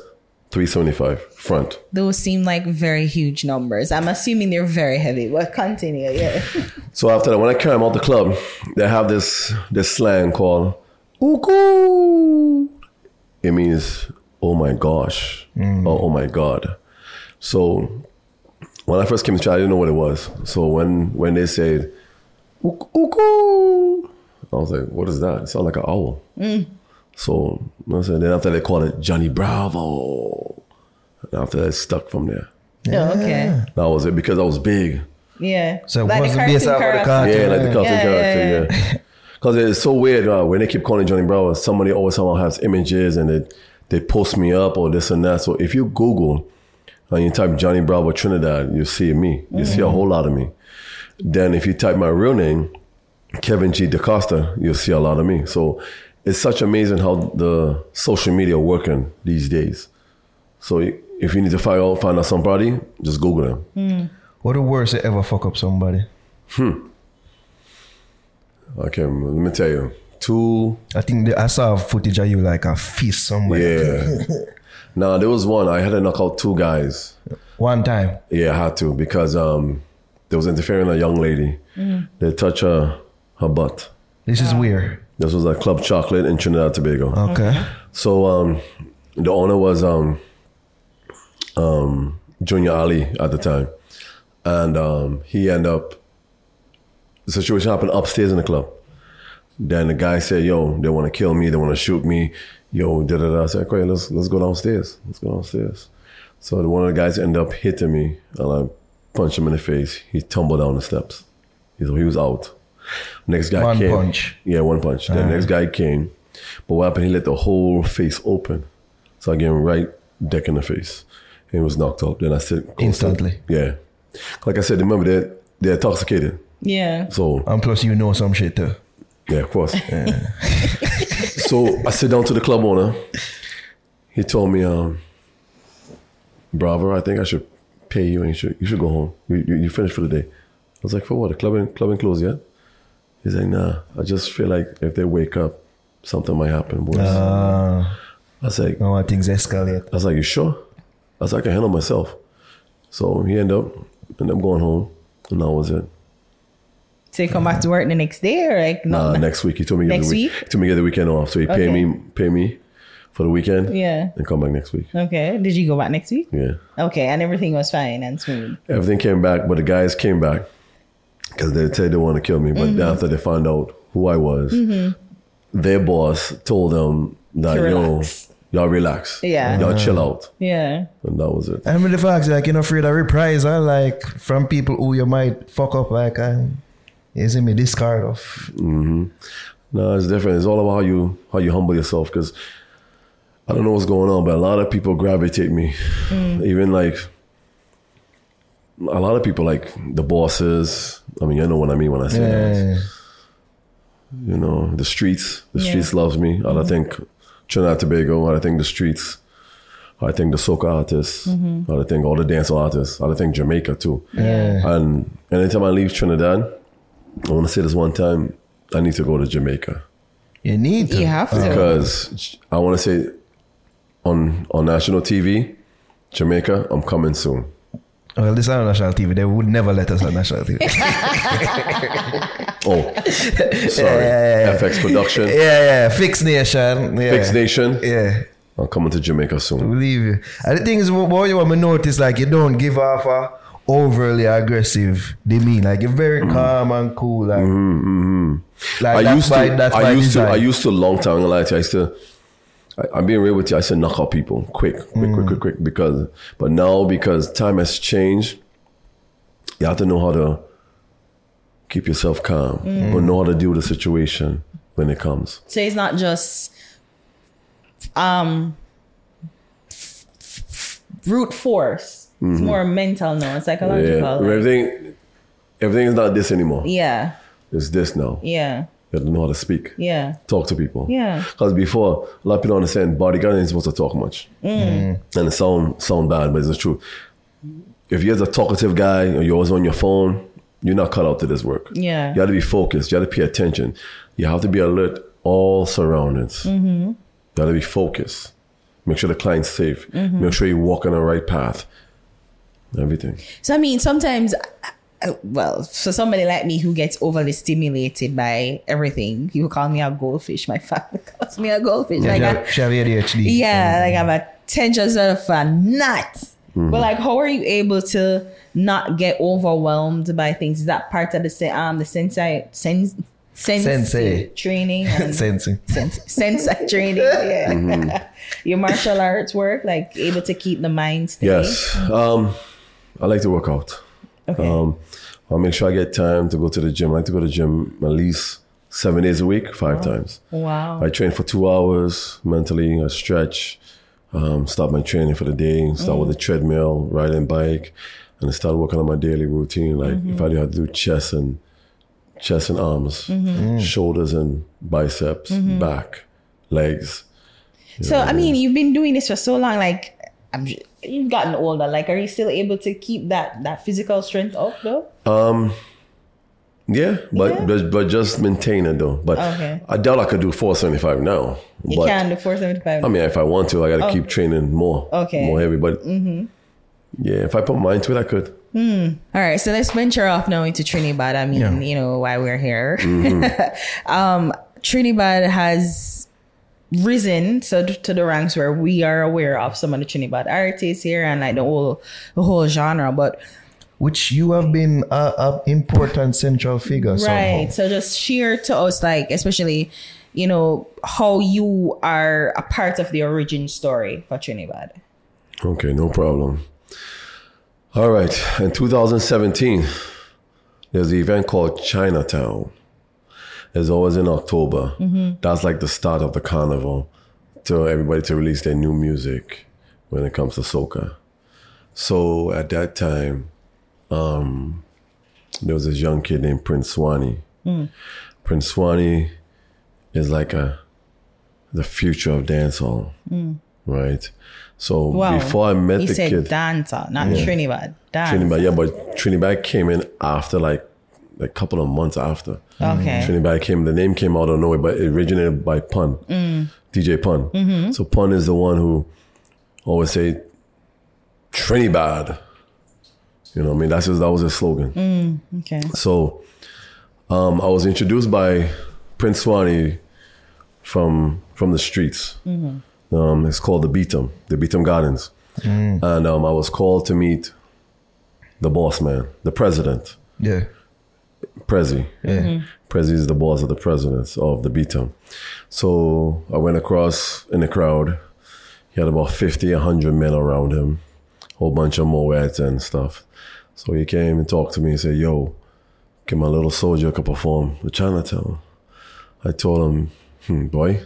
375, front.
Those seem like very huge numbers. I'm assuming they're very heavy. But continue, yeah.
So after that, when I carry him out the club, they have this this slang called "uku." It means "oh my gosh" mm. or "oh my god." So when I first came to China, I didn't know what it was. So when when they said "uku," I was like, "What is that?" It sounds like an owl. So I said, then after they called it Johnny Bravo. And after that, it stuck from there.
Oh, okay.
That was it because I was big.
Yeah.
So
Like
what's
the
the base
cartoon
of the
character.
cartoon?
Yeah, like the cartoon
Yeah,
character,
yeah,
yeah. Because it's so weird uh, when they keep calling Johnny Bravo. Somebody always somehow has images and they they post me up or this and that. So if you Google and you type Johnny Bravo Trinidad, you see me. You see a whole lot of me. Then if you type my real name, Kevin G. DaCosta, you'll see a lot of me. So it's such amazing how the social media working these days. So if you need to find out find out somebody, just Google them.
What the worst you ever fuck up somebody? Hmm.
Okay, let me tell you. Two
I think the, I saw footage of you like a fist somewhere.
Yeah. nah, there was one. I had to knock out two guys.
One time.
Yeah, I had to because um, there was interfering a young lady. They touched her her butt.
This is weird.
This was at Club Chocolate in Trinidad and Tobago.
Okay.
So um, the owner was um, um, Junior Ali at the time, and um, he ended up. The situation happened upstairs in the club. Then the guy said, "Yo, they want to kill me. They want to shoot me. Yo, da da da." I said, "Okay, let's let's go downstairs. Let's go downstairs." So one of the guys ended up hitting me, and I punched him in the face. He tumbled down the steps. He, he was out. Next guy came
One
came.
punch.
Yeah, one punch. The next guy came, but what happened? He let the whole face open, so I gave him right deck in the face, and he was knocked out. Then I said
Instantly.
Yeah, like I said, remember they're they're intoxicated,
Yeah.
so
And plus you know some shit too.
yeah, of course. so I sit down to the club owner. He told me, um, Bravo, I think I should pay you and you should you should go home. You you, you finished for the day. I was like, for what? The club ain't club ain't closed yet? He's like, nah. I just feel like if they wake up, something might happen. Boys.
Uh,
I was like,
now when things escalate.
I was like, you sure? I was like, I can handle myself. So he ended up ended up going home, and that was it.
So you come back to work the next day or like no?
Uh,
no.
next week he told me to get
Next
the week,
week?
he told me get the weekend off, so he paid
Okay.
me pay me for the weekend.
Yeah.
and come back next week.
Okay. Did you go back next week?
Yeah,
Okay, and everything was fine and smooth.
everything came back, but the guys came back because they said they want to kill me. But
Mm-hmm.
after they found out who I was, their boss told them that
To
yo, y'all relax,
Yeah.
y'all chill out,
Yeah.
and that was it.
I mean the fact like you're not afraid of reprisal like from people who you might fuck up like and you see me discard of mm-hmm.
No, it's different. It's all about how you how you humble yourself. Because I don't know what's going on, but a lot of people gravitate me. Mm. Even like a lot of people, like the bosses. I mean, you know what I mean when I say that. You know, the streets. The
Yeah.
streets loves me. I don't mm-hmm. think Trinidad Tobago. I think the streets. I think the soca artists. Mm-hmm. I don't think all the dance artists. I think Jamaica too. And anytime I leave Trinidad, I want to say this one time. I need to go to Jamaica
You need to.
You have to.
because I want to say on on national TV, Jamaica, I'm coming soon.
Well, this is on national TV. They would never let us on national TV.
Oh, sorry.
Yeah, yeah, yeah.
FX production,
yeah, yeah. Fix Nation. Yeah.
Fix Nation.
Yeah.
I'm coming to Jamaica soon.
Believe you. And the thing is, what you want me to notice, like, you don't give off a overly aggressive they mean Like, you're very mm-hmm. calm and cool. Like, mm-hmm, mm-hmm. like
I
that's
used
by,
to,
that's
I
by
used to. I used to long time. I'm gonna lie to you. I used to. I, I'm being real with you. I used to knock out people quick, quick, quick, mm. quick, quick. Because, but now because time has changed, you have to know how to keep yourself calm, mm. but know how to deal with the situation when it comes.
So it's not just um brute force. It's more mental now. It's
Yeah,
psychological. like-
everything, everything is not this anymore.
yeah.
It's this now.
Yeah.
You have to know how to speak,
Yeah.
talk to people.
Yeah.
Because before, a lot of people understand bodyguard ain't supposed to talk much.
Mm.
And it sound sound bad, but it's the truth. If you're a talkative guy or you're always on your phone, you're not cut out to this work.
Yeah.
You have to be focused. You have to pay attention. You have to be alert all surroundings.
Mm-hmm.
You have to be focused. Make sure the client's safe.
Mm-hmm.
Make sure you walk on the right path. Everything.
So I mean, sometimes, uh, well, for somebody like me who gets overly stimulated by everything, you call me a goldfish. My family calls me a goldfish.
Yeah,
like,
she,
I,
have, she have ADHD.
yeah, like I'm attention sort of a nut. But like, how are you able to not get overwhelmed by things? Is that part of the sen- um the sensei sense sense
Sensei.
training and
Sensing.
sense sensei training? Yeah, your martial arts work, like able to keep the mind steady.
Yes. Um, I like to work out.
Okay.
Um, I'll make sure I get time to go to the gym. I like to go to the gym at least seven days a week, five times.
wow.
I train for two hours mentally. I stretch, um, start my training for the day, start with the mm-hmm. treadmill, riding bike, and I start working on my daily routine. Like if I mm-hmm. do have to do chest and chest and arms, mm-hmm. mm. shoulders and biceps, back, legs.
So I mean, you've been doing this for so long. Like, I'm, j- you've gotten older. Like, are you still able to keep that that physical strength up though?
Um, yeah, but
Yeah?
But, but just maintain it though. But
Okay.
I doubt I could do 475 now.
You
but
can do 475.
I mean, if I want to, I got to oh. keep training more.
Okay.
More heavy. But mm-hmm. yeah, if I put mind to it, I could. Hmm.
All right, so let's venture off now into Trinidad. I mean,
Yeah.
you know why we're here. Mm-hmm. um, Trinidad has risen so to the ranks where we are aware of some of the Trinidad artists here and like the whole the whole genre. But
Which you have been a, a important central figure
right,
somehow.
so just share to us, like especially, you know, how you are a part of the origin story for Trinibad.
Okay, no problem. All right. In 2017, there's an event called Chinatown. It's always in October. Mm-hmm. That's like the start of the carnival to everybody to release their new music when it comes to soca. So at that time, um, there was this young kid named Prince Swanny. Hmm. Prince Swanny is like a the future of dancehall, hmm. right? So
Wow.
before I met
He
the
said
kid,
dancer, not Trinibad. Dance.
Trinibad, yeah, but Trinibad came in after like a couple of months after.
Okay.
Trinibad came, the name came out of nowhere, but it originated by Pun, DJ Pun. So Pun is the one who always say Trinibad. You know, what I mean, that's his, that was his slogan.
Okay.
So um, I was introduced by Prince Swanny from from the streets. Um, it's called the Beetham, the Beetham Gardens, and um, I was called to meet the boss man, the president,
Yeah.
Prezi.
Yeah.
Prezi is the boss of the presidents of the Beetham. So I went across in the crowd. He had about 50, 100 men around him, whole bunch of Moeds and stuff. So he came and talked to me and said, Yo, can my little soldier could perform the Chinatown? I told him, hmm, boy,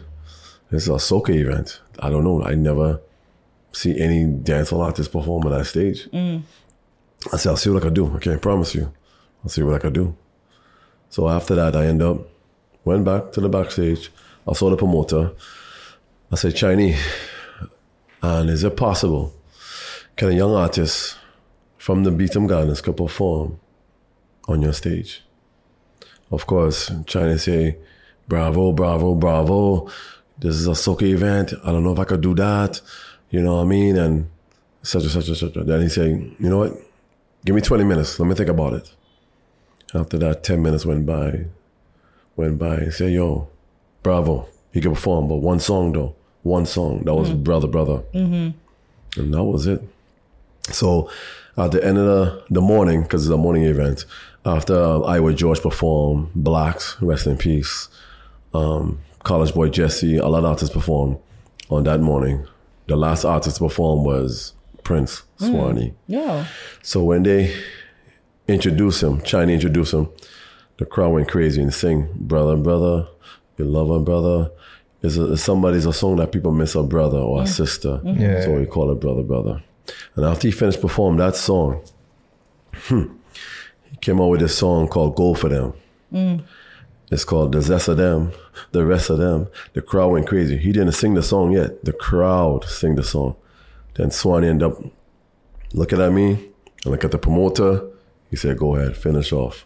this is a soca event. I don't know. I never see any dancehall artist perform on that stage. I said, I'll see what I can do. I can't promise you. I'll see what I can do. So after that, I end up, went back to the backstage. I saw the promoter. I said, Chinese, and is it possible? Can a young artist from the Beetham Gardens could perform on your stage? Of course, China say, bravo, bravo, bravo. This is a soca event. I don't know if I could do that. You know what I mean? And such and such and such. Then he said, you know what? Give me 20 minutes. Let me think about it. After that, 10 minutes went by. Went by. He said, yo, bravo. He could perform, but one song though. One song. That was mm. Brother, Brother. Mm-hmm. And that was it. So at the end of the, the morning, because it's a morning event, after Iwer George performed, Blaxx, Rest in Peace, um, College Boy Jesse, a lot of artists performed on that morning. The last artist to perform was Prince mm. Swanny.
Yeah.
So when they introduced him, China introduce him, the crowd went crazy and sing "Brother, Brother, Your Lover, Brother." Is a, is somebody's a song that people miss a brother or a sister,
Yeah.
so we call it "Brother, Brother." And after he finished performing that song, hmm, he came out with this song called "Go for Them." It's called "The Zest of Them," the rest of them. The crowd went crazy. He didn't sing the song yet. The crowd sang the song. Then Swanny ended up looking at me and look at the promoter. He said, "Go ahead, finish off."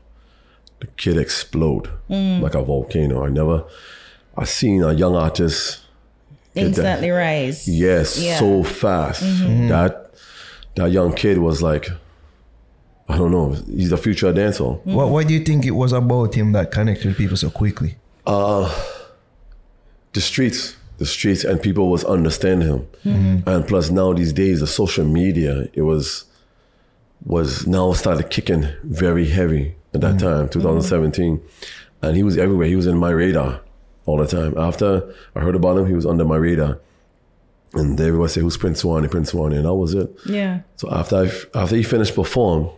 The kid explode mm. like a volcano. I never, I seen a young artist. get that-
Instantly rise.
Yes,
Yeah.
so fast. Mm-hmm. That that young kid was like, I don't know. He's the future of dancehall. Mm-hmm.
What, what do you think it was about him that connected with people so quickly?
Uh, the streets, the streets, and people was understanding him. Mm-hmm. And plus, now these days, the social media, it was was now started kicking very heavy at that time, 2017, and he was everywhere. He was in my radar all the time. After I heard about him, he was under my radar, and everybody said, "Who's Prince Swanny? Prince Swanny?" And that was it.
Yeah.
So after I, after he finished perform,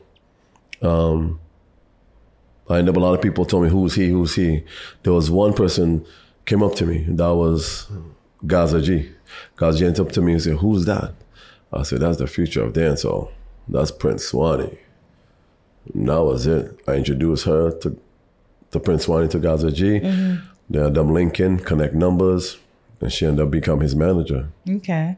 um, I ended up a lot of people told me who's he, who's he. There was one person came up to me. That was Gaza G. Gaza G went up to me and said, "Who's that?" I said, "That's the future of dancehall. That's Prince Swanny." And that was it. I introduced her to to Prince Swanny to Gaza G. Mm-hmm. They had them linking, connect numbers, and she ended up becoming his manager.
Okay.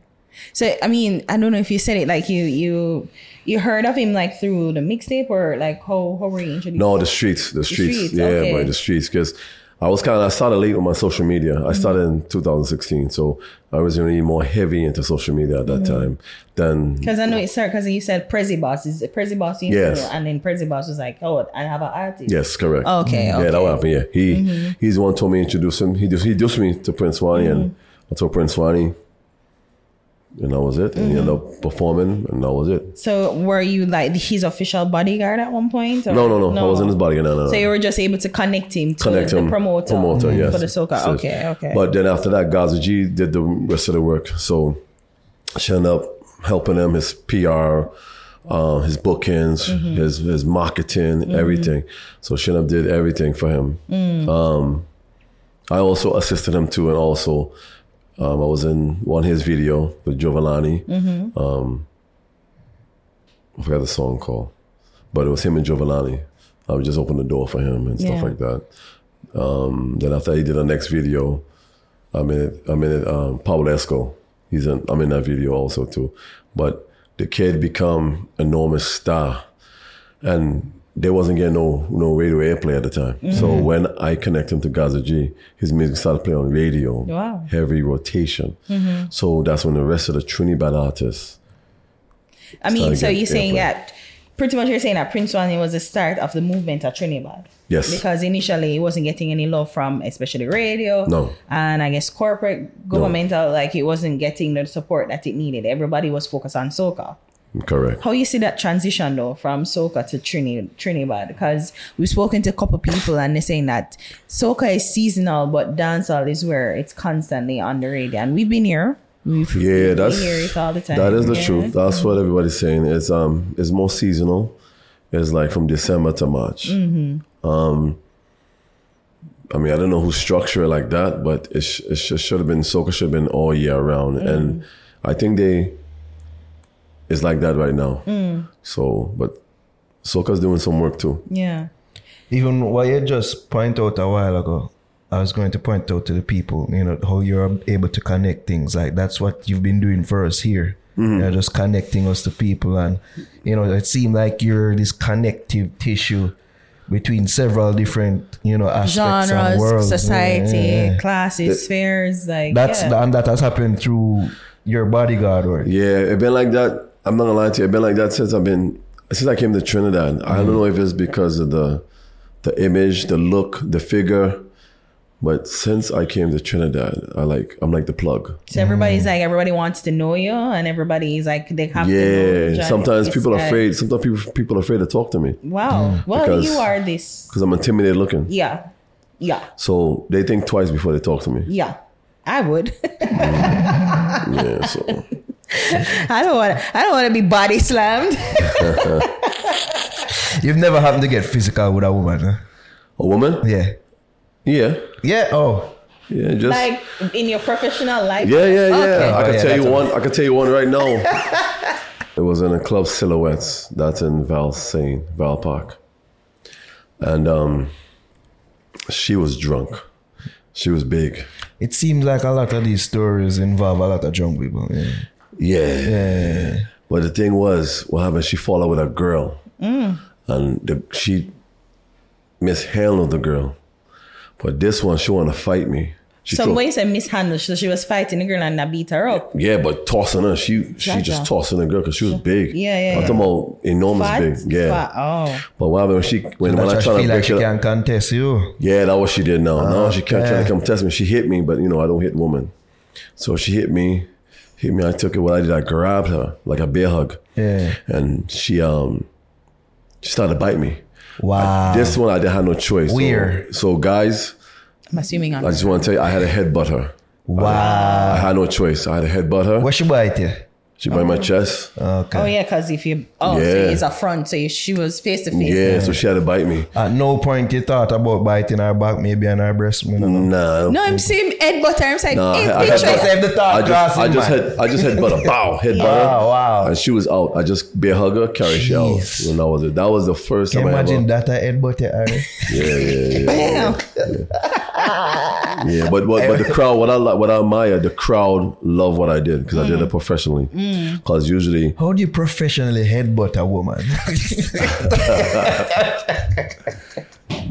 So I mean, I don't know if you said it like you you you heard of him like through the mixtape or like how how were you introduced?
No, the streets, the streets,
streets,
yeah,
okay.
boy, the streets. Because I was kind of, I started late on my social media.
Mm-hmm.
I started in 2016, so I was really more heavy into social media at that
Mm-hmm.
time. than.
Because I know it started because you said Prezi Boss is it Prezi Boss you
Yes.
know, and then Prezi Boss was like, oh, I have an artist.
yes, correct.
Okay,
Yeah,
okay.
that what happened. Yeah, he
Mm-hmm.
he's the one told me to introduce him. He just he introduced me to Prince Swanny, and
Mm-hmm.
I told Prince Swanny, and that was it. And he ended
Mm-hmm.
up performing, and that was it.
So were you like his official bodyguard at one point? or-
No, no, no, I wasn't his bodyguard. No, no, no.
So you were just able to connect him to
connect
the
him
promoter,
promoter yes
for the soca.
So-
okay, okay.
but then after that gaza g did the rest of the work so she ended up helping him his pr uh, his bookings
Mm-hmm.
his his marketing everything so she ended up did everything for him
Mm.
um, i also assisted him too and also um, i was in one of his video with giovanni
Mm-hmm.
um, i forgot the song called but it was him and giovanni i would just open the door for him and stuff
Yeah.
like that um, then after he did the next video, I'm in it. I'm in it. Um, Pablo Esco. He's in. I'm in that video also too. But the kid become enormous star, and there wasn't getting no no radio airplay at the time. So mm-hmm. when I connect him to Gaza G, his music started playing on radio.
Wow.
Heavy rotation. Mm-hmm. So that's when the rest of the Trinidad artists.
I mean, so you're saying
airplay.
that pretty much you're saying that Prince Swanny was the start of the movement at Trinidad.
Yes.
Because initially he wasn't getting any love from especially radio.
No.
And I guess corporate governmental, like it wasn't getting the support that it needed. Everybody was focused on soca.
Correct.
How you see that transition though from soca to Trini, Trinidad? Because we've spoken to a couple people and they're saying that soca is seasonal, but dancehall is where it's constantly on the radio. And we've been here. We've
Yeah, that's
hear it all the time.
that is the
Yeah.
truth. That's what everybody's saying. It's um it's more seasonal. It's like from December to March. Um, I mean, I don't know who structured it like that, but it, sh- it sh- should have been soca should have been all year round, and I think they it's like that right now. Hmm. So, but soca's doing some work too.
Yeah.
Even what you just point out a while ago, I was going to point out to the people, you know, how you're able to connect things. Like that's what you've been doing for us here. Mm-hmm. You're just connecting us to people, and you know, it seemed like you're this connective tissue between several different, you know, aspects and
Genres,
worlds.
society,
Yeah, yeah, yeah.
classes, spheres, like
That's
yeah.
and that has happened through your bodyguard or
Yeah, it been like that. I'm not gonna lie to you. It been like that since I've been since I came to Trinidad. I don't know if it's because of the the image, the look, the figure, but since I came to Trinidad, I like I'm like the plug.
So everybody's like, everybody wants to know you, and everybody's like, they have to.
Yeah. Sometimes people are afraid. Sometimes people people are afraid to talk to me
Wow. Well,
Because-
you are this.
because I'm intimidated looking.
Yeah. Yeah.
So they think twice before they talk to me.
Yeah. I would. Mm.
Yeah. So
I don't want. I don't want to be body slammed.
you've never happened to get physical with a woman, huh?
a woman.
Yeah.
Yeah.
Yeah. Oh.
Yeah. Just.
like in your professional life.
Yeah, yeah, yeah.
Okay.
I
Oh,
can
yeah,
tell you
that's
one. I can tell you one right now. it was in a club Silhouettes. That's in Valsayn, Val Park, and um, she was drunk. She was big.
It seems like a lot of these stories involve a lot of drunk people. Yeah.
Yeah.
Yeah.
But the thing was, what happened? She followed with a girl,
Mm.
and the, she mishandled the girl. But this one, she wanted to fight me. She
So
threw-
when you say mishandled, so she was fighting the girl and I beat her up.
Yeah, but tossing her, she she just tossing the girl because she was big.
Yeah, yeah,
I'm
yeah.
talking about enormous
Fat?
big. Yeah.
Fat. Oh.
But what happened when she when, when I
why
tried
she
to
feel like
break
she
it up?
can contest you.
Yeah, that's what she did now. now she kept trying
Okay.
to come test me. She hit me, but you know I don't hit women. So she hit me, hit me. I took it. What I did, I grabbed her like a bear hug,
Yeah.
and she um she started to bite me.
Wow.
This one I didn't have no choice. So-
Weird.
So, guys,
I'm assuming I'm.
I just want to tell you, I had a headbutt her.
wow.
I had no choice. I had a headbutt her.
What she bite you?
She bit my chest.
Oh, oh yeah, because if you oh so
Yeah.
it's a front, so you, she was face to face.
Yeah, so she had to bite me.
At no point you thought about biting her back, maybe on her breast. You know?
Nah,
No, I'm saying Ed Butter. I'm saying,
Nah,
hey,
I- I
bitch,
had-
like-
Save the thought
I just,
class
I just
mind.
had, I just had but a bow, head butter.
Wow, wow.
And she was out. I just bear hug her, carry she out.
Jeez.
And that was it. That was the first
Can
time
you
I
imagine
ever.
that I headbutt you, Harry?
Yeah, yeah, yeah.
Damn.
Yeah. But, but but the crowd, what I like, what I admire, the crowd love what I did because I
Mm.
did it professionally. Because usually,
How do you professionally headbutt a woman?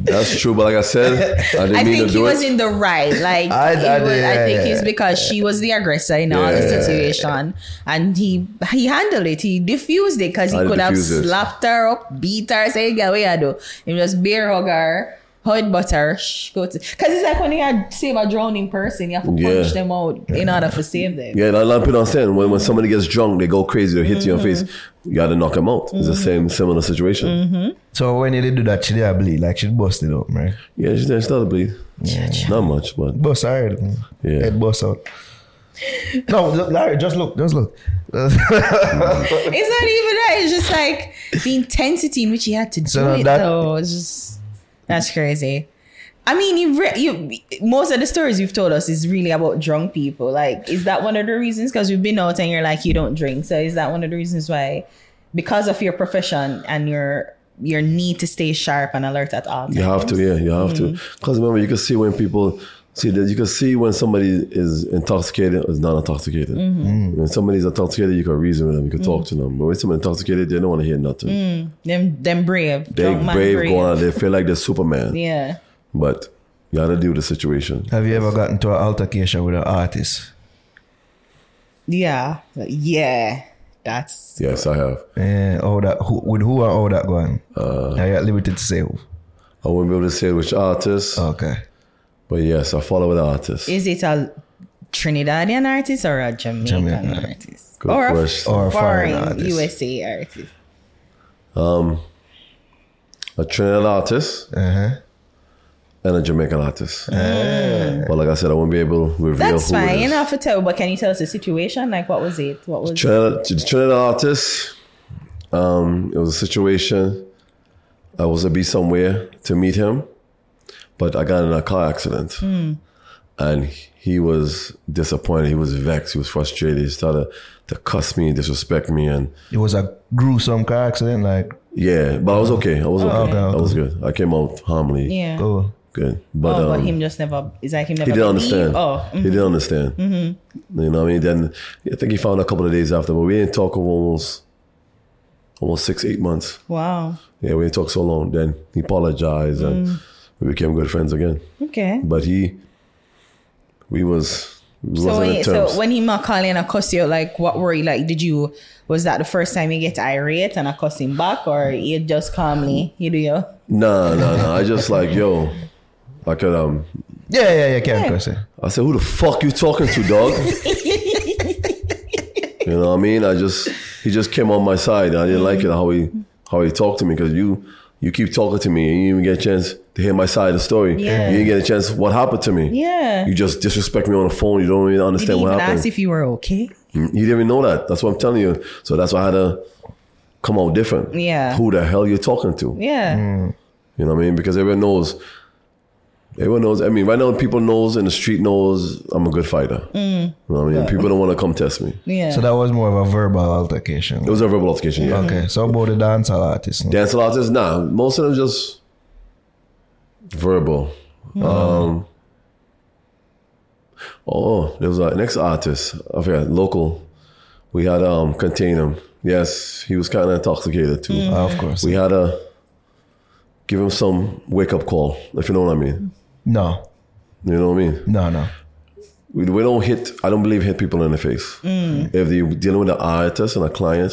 that's true. But like I said, I didn't
I
mean
think
to
he was
it.
in the right. Like
I-
he
I-
was- I think
yeah.
it's because she was the aggressor in all the
Yeah.
situation, and he he handled it. He diffused it because he
I
could have
diffused it.
slapped her up, beat her, say, "Get away, I do." He just bear hug her. Head butter, shh, go to because it's like when you had save a drowning person, you have to punch
Yeah.
them out in order to save them.
Yeah, a lot of people don't understand. When, when somebody gets drunk, they go crazy, they hit you in your face.
Mm-hmm.
You got to knock them out. It's the mm-hmm. same, similar situation. Mm-hmm.
so when you did do that, she did bleed, like she busted up, right?
Yeah, she, she started to bleed. Not much, but
Bust her head. Mm.
Yeah.
Head bust out. No, look, Larry, just look, just look.
It's not even that. It's just like the intensity in which he had to do
So
it.
that-
though, it's just that's crazy. I mean, you've re- you most of the stories you've told us is really about drunk people. Like, is that one of the reasons? Because we've been out and you're like you don't drink. So is that one of the reasons why, because of your profession and your your need to stay sharp and alert at all times?
You have to, yeah, you have to.
Mm-hmm.
Because remember, you can see when people see that you can see when somebody is intoxicated or is not intoxicated.
Mm-hmm.
When somebody's intoxicated, you can reason with them, you can talk to them. But when somebody's intoxicated, they don't want to hear nothing.
Them them brave.
They
drunk man
brave, go on, they feel like they're Superman.
Yeah.
But you got to deal with the situation.
Have you ever gotten to an altercation with an artist?
Yeah. Yeah. That's
Yes, I have.
Yeah, how that, who, with who or how that going? Uh, Are you at liberty to say who?
I won't be able to say which artist,
Okay.
But yes, I follow with the artist.
Is it a Trinidadian artist or a Jamaican,
Jamaican.
artist?
Good
or
question.
a
Or a foreign
foreign
artist.
USA artist?
A Trinidad artist
Uh-huh.
and a Jamaican artist. But like I said, I won't be able to reveal
That's
who it
fine.
is.
You don't have to tell, but can you tell us the situation? Like, what was it? What was
Trinidad, the Trinidad artist. Um, it was a situation. I was to be somewhere to meet him, but I got in a car accident, hmm. and he was disappointed. He was vexed. He was frustrated. He started to cuss me, disrespect me, and
It was a gruesome car accident, like,
yeah. But I was okay. I was oh, okay.
okay,
I was good. I came out harmlessly.
Yeah.
oh,
Good. But,
oh, but
um,
him just never. Is like him never.
he didn't
believe-
understand.
Oh,
He mm-hmm. didn't understand. Mm-hmm. You know what I mean? Then I think he found a couple of days after, but we didn't talk for almost almost six, eight months.
wow.
Yeah, we didn't talk so long. Then he apologized and mm. We became good friends again.
Okay.
But he, we was It
So
wasn't
when, he, so
terms.
when he ma call and I cuss you, like what were you like? Did you was that the first time you get irate and I cuss him back, or you just calmly you do your
Nah, nah, nah. I just like, yo, I could um
Yeah, yeah, yeah, can't cuss.
I said, who the fuck you talking to, dog? you know what I mean? I just he just came on my side. I didn't like it how he how he talked to me because you you keep talking to me and you didn't even get a chance to hear my side of the story.
Yeah.
You didn't get a chance what happened to me.
Yeah.
You just disrespect me on the phone. You don't even understand what happened.
ask if you were okay?
Mm, you didn't even know that. That's what I'm telling you. So that's why I had to come out different.
Yeah.
Who the hell you're talking to?
Yeah.
You know what I mean? Because everyone knows. Everyone knows. I mean, right now, people knows in the street knows I'm a good fighter. You know what I mean? People don't want to come test me.
Yeah.
So that was more of a verbal altercation.
It was a verbal altercation. Yeah.
Okay, so about the dancehall artists. now.
Dance artists, nah. Most of them just verbal. Um, oh, there was a next artist. I forgot local. We had um contain him. Yes, he was kind of intoxicated too.
Ah, of course.
We had to give him some wake up call, if you know what I mean.
No,
You know what I mean?
no, no.
We, we don't hit. I don't believe hit people in the face. Mm. If you're dealing with an artist and a client,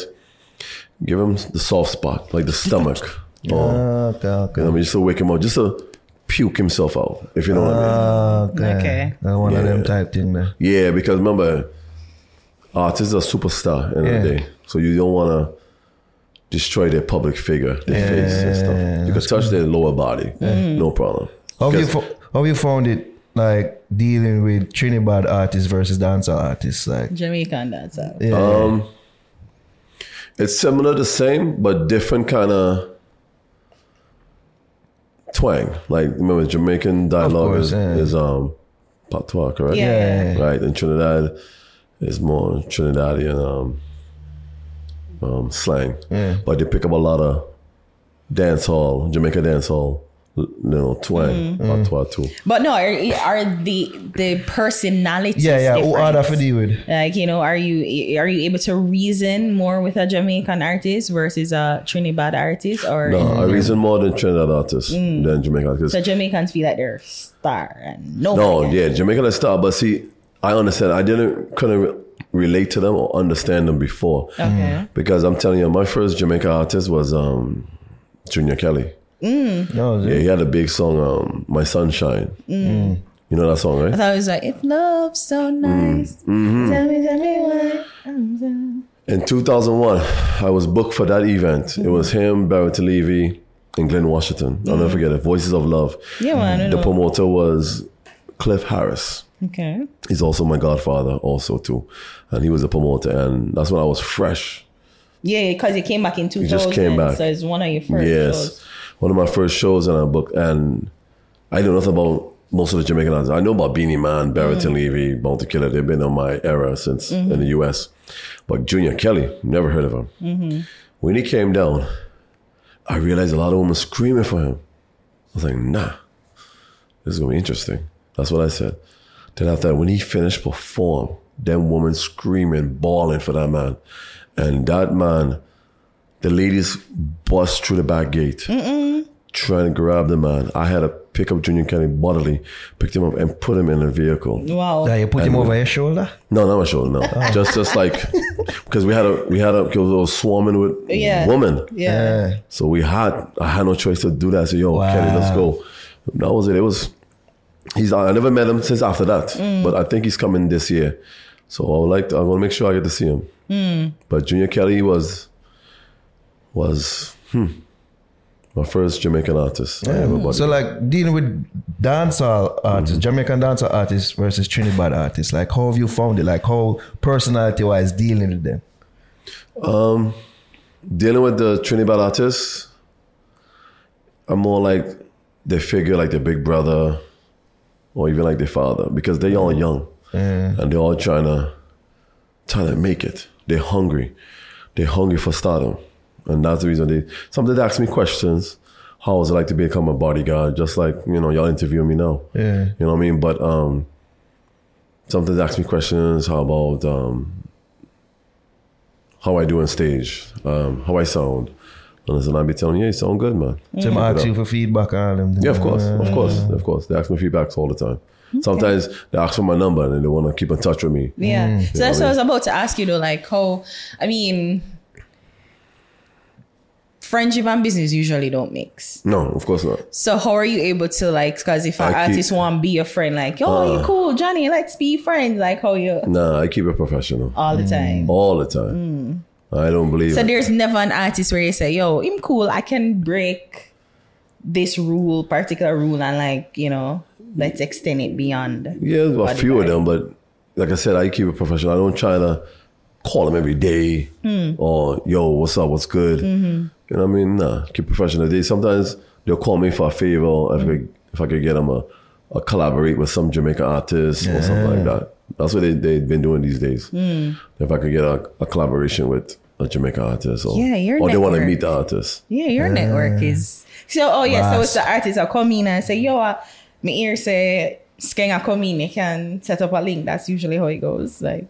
give them the soft spot, like the stomach. Oh. or,
Okay, okay.
you know, I mean, just to wake him up, just to puke himself out, if you know what I mean.
Okay.
Okay.
That one of them
Yeah.
type thing there.
Yeah, because remember, artists are superstar in
Yeah.
the day, so you don't want to destroy their public figure, their face and stuff. You can touch their lower body, no problem.
How have you fo- how have you found it like dealing with Trinidad artists versus dancehall artists? Like,
Jamaican dancer.
yeah,
Um, it's similar, the same, but different kind of twang. Like remember, Jamaican dialogue
course,
is,
yeah.
is um patois, correct?
Yeah.
Right, and Trinidad is more Trinidadian um, um slang,
Yeah.
but they pick up a lot of dance hall, Jamaica dance hall, you know, twang, patois too.
But no, are, are the the personalities
yeah, yeah.
Different?
harder for deal with?
Like you know, are you are you able to reason more with a Jamaican artist versus a Trinidad artist, or
No, I reason more than Trinidad artists than Jamaican artists.
so Jamaicans feel like they're star and no,
No, yeah, Jamaican is star, but see, I understand. I didn't couldn't relate to them or understand them before
okay,
because I'm telling you, my first Jamaican artist was um, Junior Kelly.
Mm. No.
Yeah, he had a big song, um, "My Sunshine." Mm. You know that song, right?
I thought it was like if love's so mm. nice, mm-hmm. tell me, tell me why. I'm so-
In 2001, I was booked for that event. It was mm-hmm. him, Barrington Levy, and Glenn Washington. I'll never mm-hmm. forget it. Voices of Love.
Yeah, man, I
The
know.
promoter was Cliff Harris.
Okay,
He's also my godfather, also too, and he was a promoter. And that's when I was fresh.
yeah, because it came back in 2000.
just came back.
so it's one of your first
yes,
shows.
One of my first shows, and I booked. And I know nothing about most of the Jamaican artists. I know about Beenie Man, Barrett and mm-hmm. Levy, Bounty Killer. They've been on my era since mm-hmm. in the U.S. But Junior Kelly, never heard of him. Mm-hmm. When he came down, I realized a lot of women screaming for him. I was like, nah, this is gonna be interesting. That's what I said. Then after that, when he finished perform, them women screaming, bawling for that man, and that man, the ladies bust through the back gate, trying to grab the man. I had to pick up Junior Kelly bodily, picked him up, and put him in a vehicle.
Wow.
Yeah, you put him over your shoulder.
No, not my shoulder. No, oh. just just like because we had a we had a because it was swarming with
Yeah.
women.
yeah.
Yeah.
So we had I had no choice to do that. So yo, Kelly, let's go. That was it. It was he's I never met him since after that, mm. but I think he's coming this year. So I would like to, I want to make sure I get to see him. Mm. But Junior Kelly was was hmm, my first Jamaican artist. I. Hmm.
So like dealing with dancehall artists, hmm. Jamaican dancehall artists versus Trinidad artists, like how have you found it? Like how personality wise dealing with them?
Um, dealing with the Trinidad artists, I'm more like they figure like their big brother or even like their father because they all young and they're all trying to trying to make it. They're hungry. They're hungry for stardom. And that's the reason they sometimes they ask me questions. How How is it like to become a bodyguard? Just like, you know, y'all interviewing me now.
Yeah.
You know what I mean? But um sometimes they ask me questions, how about um how I do on stage, um, how I sound. And listen, I'll be telling you, yeah, you sound good, man.
So I'm
Keep it
ask
up.
you for feedback on them.
Yeah, of course, of course, of course. They ask me feedbacks all the time. Sometimes they ask for my number and they want to keep in touch with me.
Yeah. So that's
what
what
I
I was about to ask you though, like how I mean friendship and business usually don't mix.
No, of course not.
So how are you able to like because if an
I keep-
artist want to be a friend, like, yo, you ah. cool, Johnny, let's be friends. Like how you
Nah, I keep it professional
all the time. Mm.
all the time. Mm. I don't believe
So
it.
there's never an artist where you say, yo, I'm cool, I can break this rule, particular rule, and like, you know, let's extend it beyond.
Yeah, a few of them, but like I said, I keep it professional. I don't try to call them every day hmm. or yo, what's up, what's good. Mm-hmm. You know what I mean? Nah, keep professional. They sometimes they'll call me for a favor if I could, if I could get them a, a collaborate with some Jamaican artist or something like that. That's what they they've been doing these days. If I could get a, a collaboration with a Jamaican artist, or
Yeah, your
or they want to meet the artist.
Yeah, your network is so. Oh yeah, so it's the artist that come in and say, "Yo, uh, me ear say Skeng a come in, you can set up a link." That's usually how it goes. Like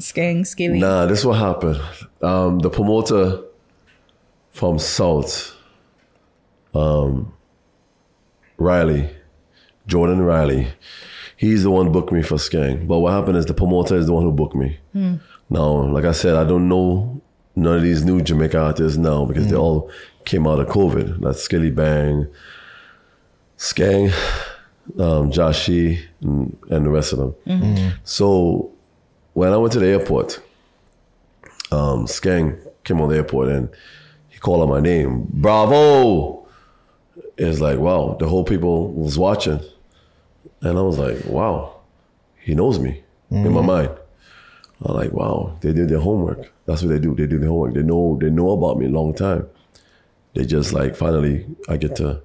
Skeng, Skilly.
Nah, this what happened. Um, the promoter from South, um, Riley, Jordan Riley, he's the one booked me for Skeng. But what happened is the promoter is the one who booked me. Now, like I said, I don't know none of these new Jamaica artists now because they all came out of COVID. That's Skilly Bang, Skeng, um, Jahshii, and, and the rest of them. So when I went to the airport, um, Skeng came on the airport and he called out my name. Bravo! It's like, wow, the whole people was watching. And I was like, wow, he knows me in my mm. mind. I'm like, wow, they did their homework. That's what they do. They do their homework. They know they know about me a long time. They just like finally I get to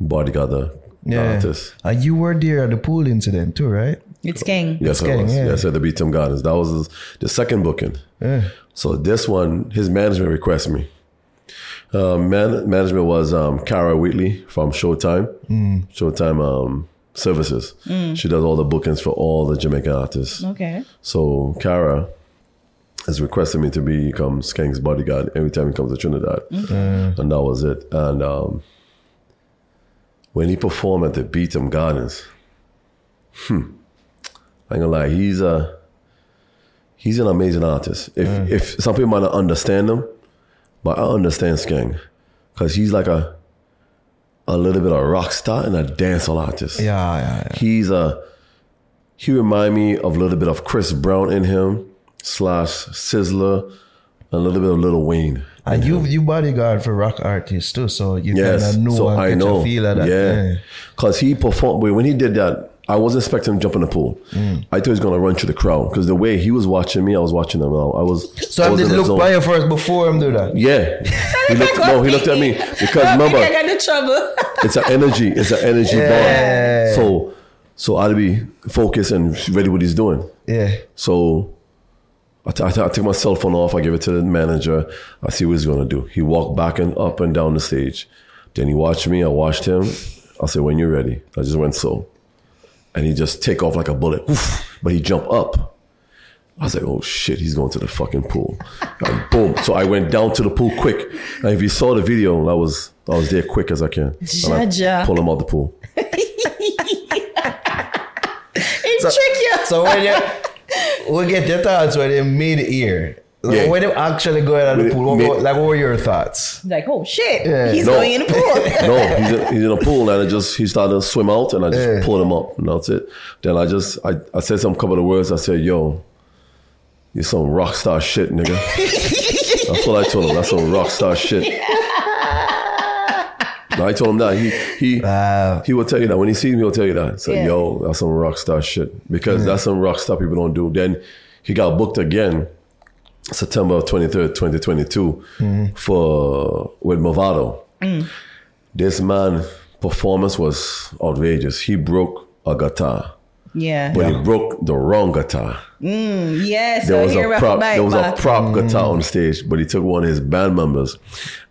bodyguard the, the
Yeah.
artist.
And uh, you were there at the pool incident too, right?
It's Skeng.
Yes, I
getting,
was.
yeah.
Yes, at the Beetham Gardens. That was the second booking.
Yeah.
So this one, his management requested me. Uh, man, management was um, Cara Wheatley from Showtime, Showtime um, Services. She does all the bookings for all the Jamaican artists.
Okay.
So Kara has requested me to become Skeng's bodyguard every time he comes to Trinidad, and that was it. And um, when he performed at the Beetham Gardens, hmm, I ain't gonna lie, he's a he's an amazing artist. If if some people might not understand him, but I understand Skeng because he's like a a little bit of a rock star and a dancehall artist.
Yeah, yeah, yeah.
He's a he remind me of a little bit of Chris Brown in him slash Sizzla, a little bit of Lil Wayne.
And you you bodyguard for rock artists too, so you
Yes,
kind of know
so
and
I know.
feel of that.
Yeah, because he performed. When he did that, I wasn't expecting him to jump in the pool.
Mm.
I thought he was gonna run through the crowd because the way he was watching me, I was watching him. I I was.
So
I
I did look by first before him do that.
Yeah, he looked, no, he looked at me because remember,
I got in trouble.
it's an energy. It's an energy
Yeah.
bond. So, so I'll be focused and ready what he's doing.
Yeah.
So I, t- I, t- I take my cell phone off. I give it to the manager. I see what he's going to do. He walked back and up and down the stage. Then he watched me. I watched him. I said, when you're ready. I just went so. And he just take off like a bullet. Oof. But he jump up. I was like, oh shit, he's going to the fucking pool. And boom. So I went down to the pool quick. And if you saw the video, I was I was there quick as I can.
Jaja.
pull him out the pool.
It trick you.
So when you we get your thoughts when they made it here. Like,
Yeah.
When they actually go out of the pool, what,
they-
like what were your thoughts?
like, oh shit,
Yeah.
he's
No.
going in the pool.
no, he's in, he's in a pool and I just he started to swim out and I just
Yeah.
pulled him up and that's it. Then I just I, I said some couple of words. I said, "Yo, you some rock star shit, nigga." that's what I told him. That's some rock star shit. No, I told him that he he
Wow.
he will tell you that when he sees me, he'll tell you that. So
Yeah.
yo, that's some rock star shit because that's some rock star people don't do. Then he got booked again, September twenty third, twenty twenty two, mm-hmm. for with Mavado. This man performance was outrageous. He broke a guitar,
yeah.
but he broke the wrong guitar.
yes.
There was a prop.
back
There was a
back.
prop guitar on stage, but he took one of his band members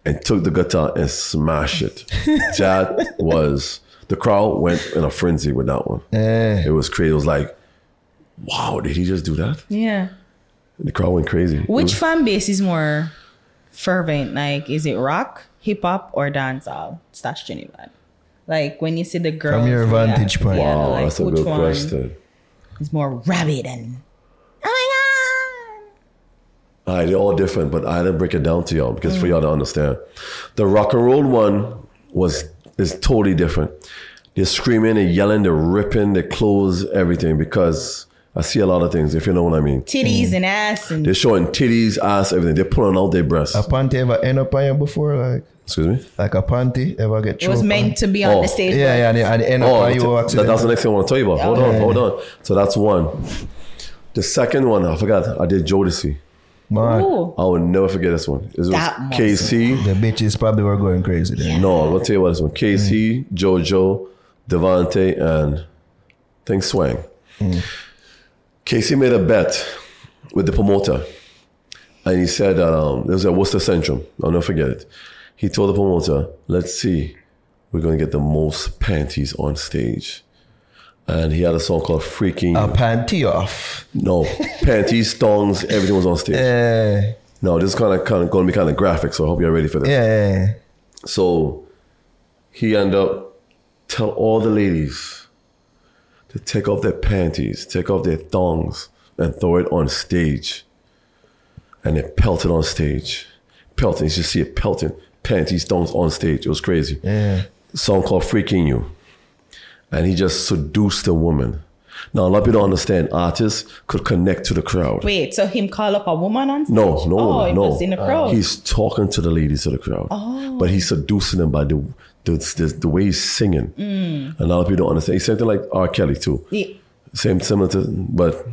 and took the guitar and smashed it. that was the crowd went in a frenzy with that one.
Yeah.
It was crazy. It was like, wow, did he just do that?
Yeah.
The crowd went crazy.
Which
was-
fan base is more fervent? Like, is it rock, hip hop, or dancehall? Stash Trinidad. Like when you see the girl
From your vantage point.
Yeah,
Wow,
like
that's a good question.
It's more rabid and oh
All right, they're all different, but I had to break it down to y'all because for y'all to understand. The rock and roll one was is totally different. They're screaming, they're yelling, they're ripping, their clothes, everything. Because I see a lot of things, if you know what I mean.
my god, titties mm. and ass and
They're showing titties, ass, everything. They're pulling out their breasts.
A panty ever end up on you before? Like
Excuse me.
like a panty ever get
it was meant
on?
to be on
Oh,
the stage.
Yeah, yeah, and it, and it end up
Oh,
on you
that- that's the next thing I want to tell you about. Hold on, hold on. So that's one. The second one, I forgot. I did Jodeci.
Man,
Ooh.
I will never forget this one. It was
That must-
KC.
the bitches probably were going crazy then.
No, I'll tell you what this one. KC, mm. JoJo, Devante, and I think Swang. Mm. KC made a bet with the promoter. And he said that um, there was a Worcester Centrum. I'll never forget it. He told the promoter, let's see, we're going to get the most panties on stage. And he had a song called Freaking.
A panty off.
no, panties, thongs, everything was on stage.
Yeah,
No, this is kind of, kind of going to be kind of graphic, so I hope you're ready for this.
yeah.
So he ended up tell all the ladies to take off their panties, take off their thongs, and throw it on stage. And it pelted on stage. Pelting. You should see it pelting. Panties, thongs on stage. It was crazy.
Yeah.
song called Freaking You. And he just seduced a woman. Now, a lot of people don't understand artists could connect to the crowd.
Wait, so him call up a woman on stage?
No, no,
oh, it
no.
was in the crowd.
He's talking to the ladies of the crowd,
Oh.
but he's seducing them by the the, the, the way he's singing.
Mm.
A lot of people don't understand. He's something like R. Kelly too.
Yeah.
Same similar to, but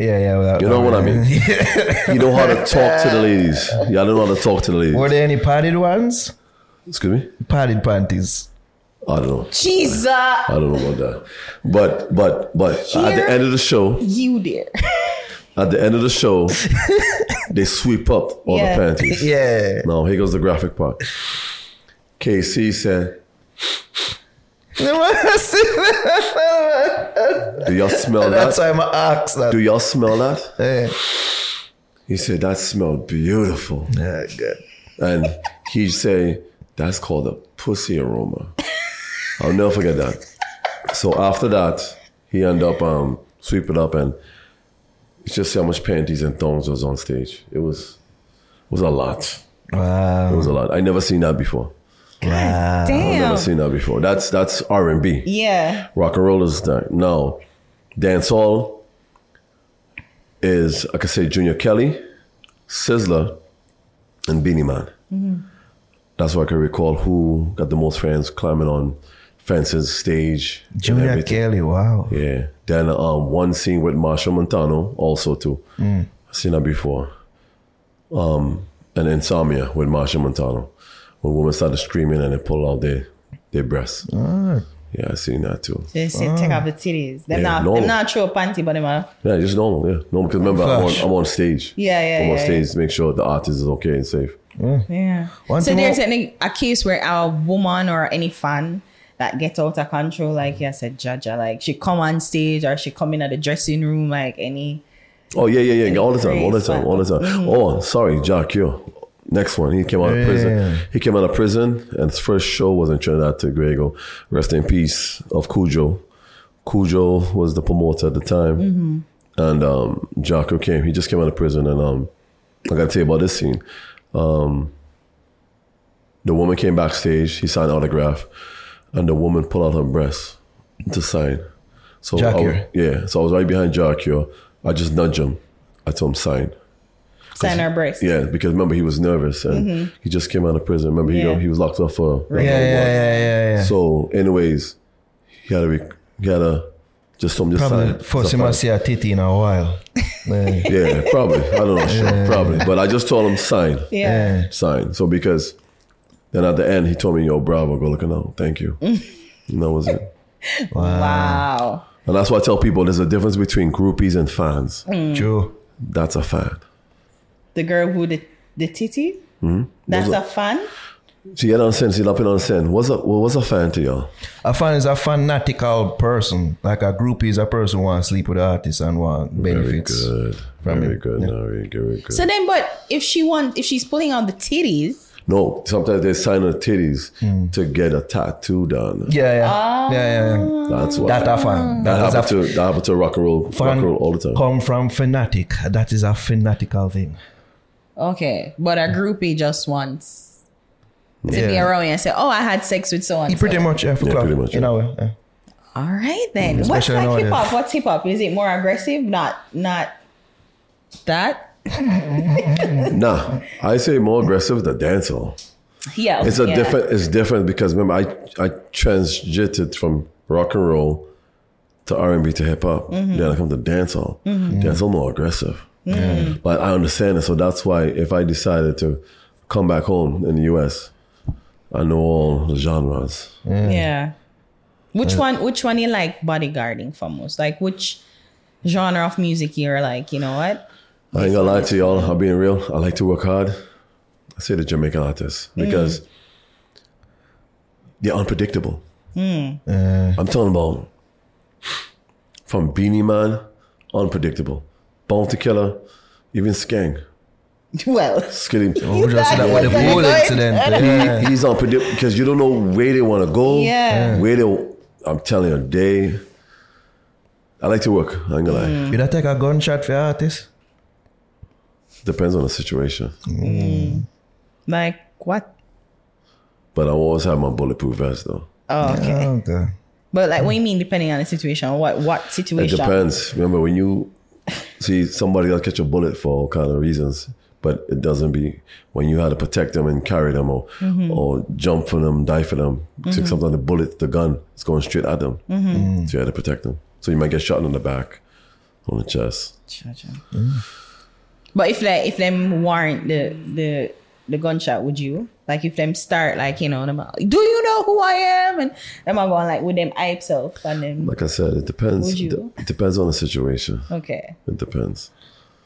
Yeah, yeah. well,
you know what I mean. you know how to talk to the ladies. Y'all don't know how to talk to the ladies.
Were there any padded ones?
Excuse me.
Padded panties.
I don't know.
Jesus,
I don't know about that. But but but at the end of the show,
you dear.
at the end of the show, they sweep up all
Yeah.
the panties.
Yeah.
Now here goes the graphic part. KC said, "Do y'all smell that?
That's
that?
why I asked that.
Do y'all smell that?"
Yeah.
He said, "That smelled beautiful."
Yeah, good.
And he say, "That's called a pussy aroma." I'll never forget that. So after that, he ended up um sweep it up and it's just how much panties and thongs was on stage. It was it was a lot. It was a lot. I never seen that before.
Wow.
I've
Damn.
never seen that before. That's that's R and B.
Yeah.
Rock and roll is that. No. Dancehall is I could say Junior Kelly, Sizzla, and Beenie Man. That's what I can recall who got the most fans climbing on fences, stage.
Junior. Kelly, wow.
Yeah. Then um, one scene with Machel Montano also too. I've seen that before. Um, and Insomnia with Machel Montano. When women started screaming and they pull out their their breasts. Yeah, I seen that too.
They say take off the titties. Them
Yeah,
not
normal.
them not throw a panty, but them are
Yeah, just normal. Yeah, normal. Because remember, I'm on, I'm on stage.
Yeah, yeah,
I'm on
yeah,
stage to make sure the artist is okay and safe.
Yeah.
One
so there's
more-
any a case where a woman or any fan that get out of control, like you said, Jaja, like she come on stage or she come in at the dressing room, like any.
Oh yeah, yeah, yeah. All the time, all the time, all the time.
Mm-hmm.
Oh, sorry, Jack. Yo, next one. He came out of prison.
Yeah.
He came out of prison, and his first show was in Trinidad Tobago. Rest in peace of Cujo. Cujo was the promoter at the time,
Mm-hmm.
and um, Jah Cure came. He just came out of prison, and um, I got to tell you about this scene. Um, the woman came backstage. He signed autograph, and the woman pulled out her breast to sign. So I, yeah, so I was right behind Jackie. I just nudged him. I told him sign.
Sign our breast.
Yeah, because remember he was nervous and mm-hmm. he just came out of prison. Remember he
Yeah.
he was locked up for
Yeah, yeah, yeah, yeah, yeah.
So, anyways, he had to re- he had to just told him just
Probably
sign.
first
Just
you
sign.
see a titty in a while. Yeah.
Yeah, probably. I don't know, sure, probably. But I just told him sign,
Yeah.
Yeah.
sign. So because then at the end he told me, "Yo, bravo, go looking out. Thank you." and that was it.
Wow.
And that's why I tell people there's a difference between groupies and fans. Mm.
True.
That's a fan.
The girl who the the titty.
Mm-hmm.
That's
Those
a fan.
So you don't understand, so you don't understand. What's a what's a fan to y'all?
A fan is a fanatical person. Like a groupie is a person who want to sleep with the artist and want benefits.
Very good.
from
Very
it.
good. No, very good. Very good.
So then, but if she want, if she's pulling out the titties,
No, sometimes they sign on the titties to get a tattoo done.
Yeah, yeah, yeah, yeah. yeah.
That's what
That a fan.
that
That is
happened
a
to that happened to rock and roll, rock and roll all the time.
come from fanatic. That is a fanatical thing.
Okay, but a groupie just wants to be
Yeah.
around you and say, "Oh, I had sex with someone."
He pretty much yeah, for
Yeah,
club,
pretty much,
in
yeah.
a way. yeah.
All right then. What's
especially
like
nowadays.
hip hop? What's hip hop? Is it more aggressive? Not not that.
Nah, I say more aggressive the dancehall.
Yeah,
It's a
yeah.
different. It's different because remember, I I transited from rock and roll to R and B to hip hop.
Mm-hmm.
Then I come to dancehall. Dancehall more aggressive. Mm. But I understand it, so that's why if I decided to come back home in the U.S., I know all the genres.
Yeah. Which one? Which one you like bodyguarding for most? Like which genre of music you're like? You know what?
I ain't gonna lie to y'all. I'm being real. I like to work hard. I say the Jamaican artists mm. because they're unpredictable. Mm. I'm talking about from Beenie Man, unpredictable. Bounty Killer, even Skeng.
Well,
Skilly.
We oh, just that with the
Yeah.
incident. Yeah.
He's unpredictable because you don't know where they want to go.
Yeah.
Where they, I'm telling you, they. I like to work. I ain't gonna lie.
You that take a gunshot for artists?
Depends on the situation. Mm.
like what?
But I always have my bulletproof vest though.
Oh, okay.
Okay.
But like, what do you mean? Depending on the situation, what what situation?
It
situation?
depends. Remember when you see somebody else catch a bullet for all kind of reasons, but it doesn't be when you had to protect them and carry them or
Mm-hmm.
or jump for them, die for them. So sometimes the bullet, the gun, is going straight at them.
Mm-hmm.
So you had to protect them. So you might get shot in the back, on the chest.
But if like if them warrant the the the gunshot, would you? Like if them start like you know them, are, do you know who I am? And them are going like with them hype self and then
Like I said, it depends.
Would you?
It depends on the situation.
okay.
It depends.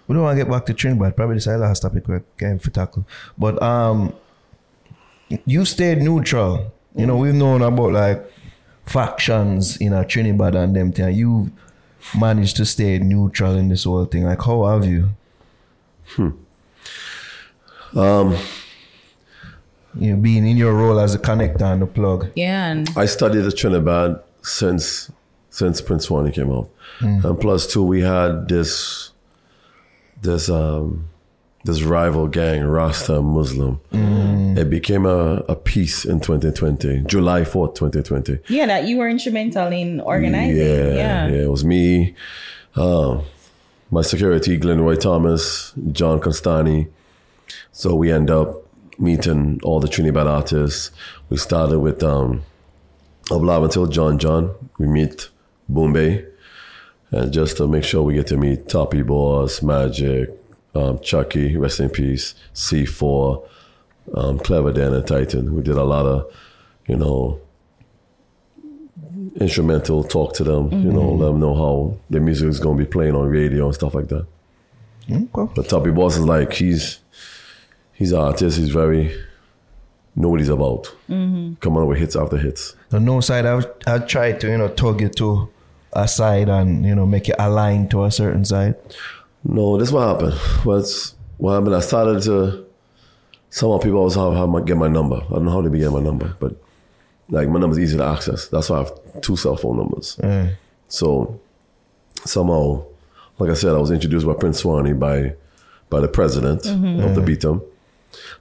We don't want to get back to Trinidad. Probably this is the last topic we're going for tackle. But um, you stayed neutral. You know, we've known about like factions in a Trinidad and them thing. You managed to stay neutral in this whole thing. Like, how have you?
Um,
You know, being in your role as a connector and the plug.
Yeah, and
I studied the Trinidad since since Prince Swanny came out, and plus two, we had this this um this rival gang, Rasta Muslim. It became a, a peace in 2020, July 4th, 2020.
yeah, that you were instrumental in organizing.
Yeah,
Yeah,
yeah, It was me, uh, my security, Glenroy Thomas, John Constani. So we end up meeting all the Trinidad artists. We started with um, Oblab until John John. We meet Bombay. And just to make sure we get to meet Toppy Boss, Magic, um, Chucky, rest in peace, C4, um, Clever Dan, and Titan. We did a lot of, you know, instrumental talk to them, you know, let them know how their music is going to be playing on radio and stuff like that.
Okay.
But Toppy Boss is like, he's he's an artist, he's very, know what he's about. Mm-hmm. Come on with hits after hits.
The no side, I've, I've tried to, you know, tug you to a side and, you know, make you align to a certain side.
No, this what happened. What's what happened? I started to. Some people always have how get my number. I don't know how they be getting my number, but like my number's easy to access. That's why I have two cell phone numbers. So somehow, like I said, I was introduced by Prince Swanny by by the president mm-hmm. of the Beetham.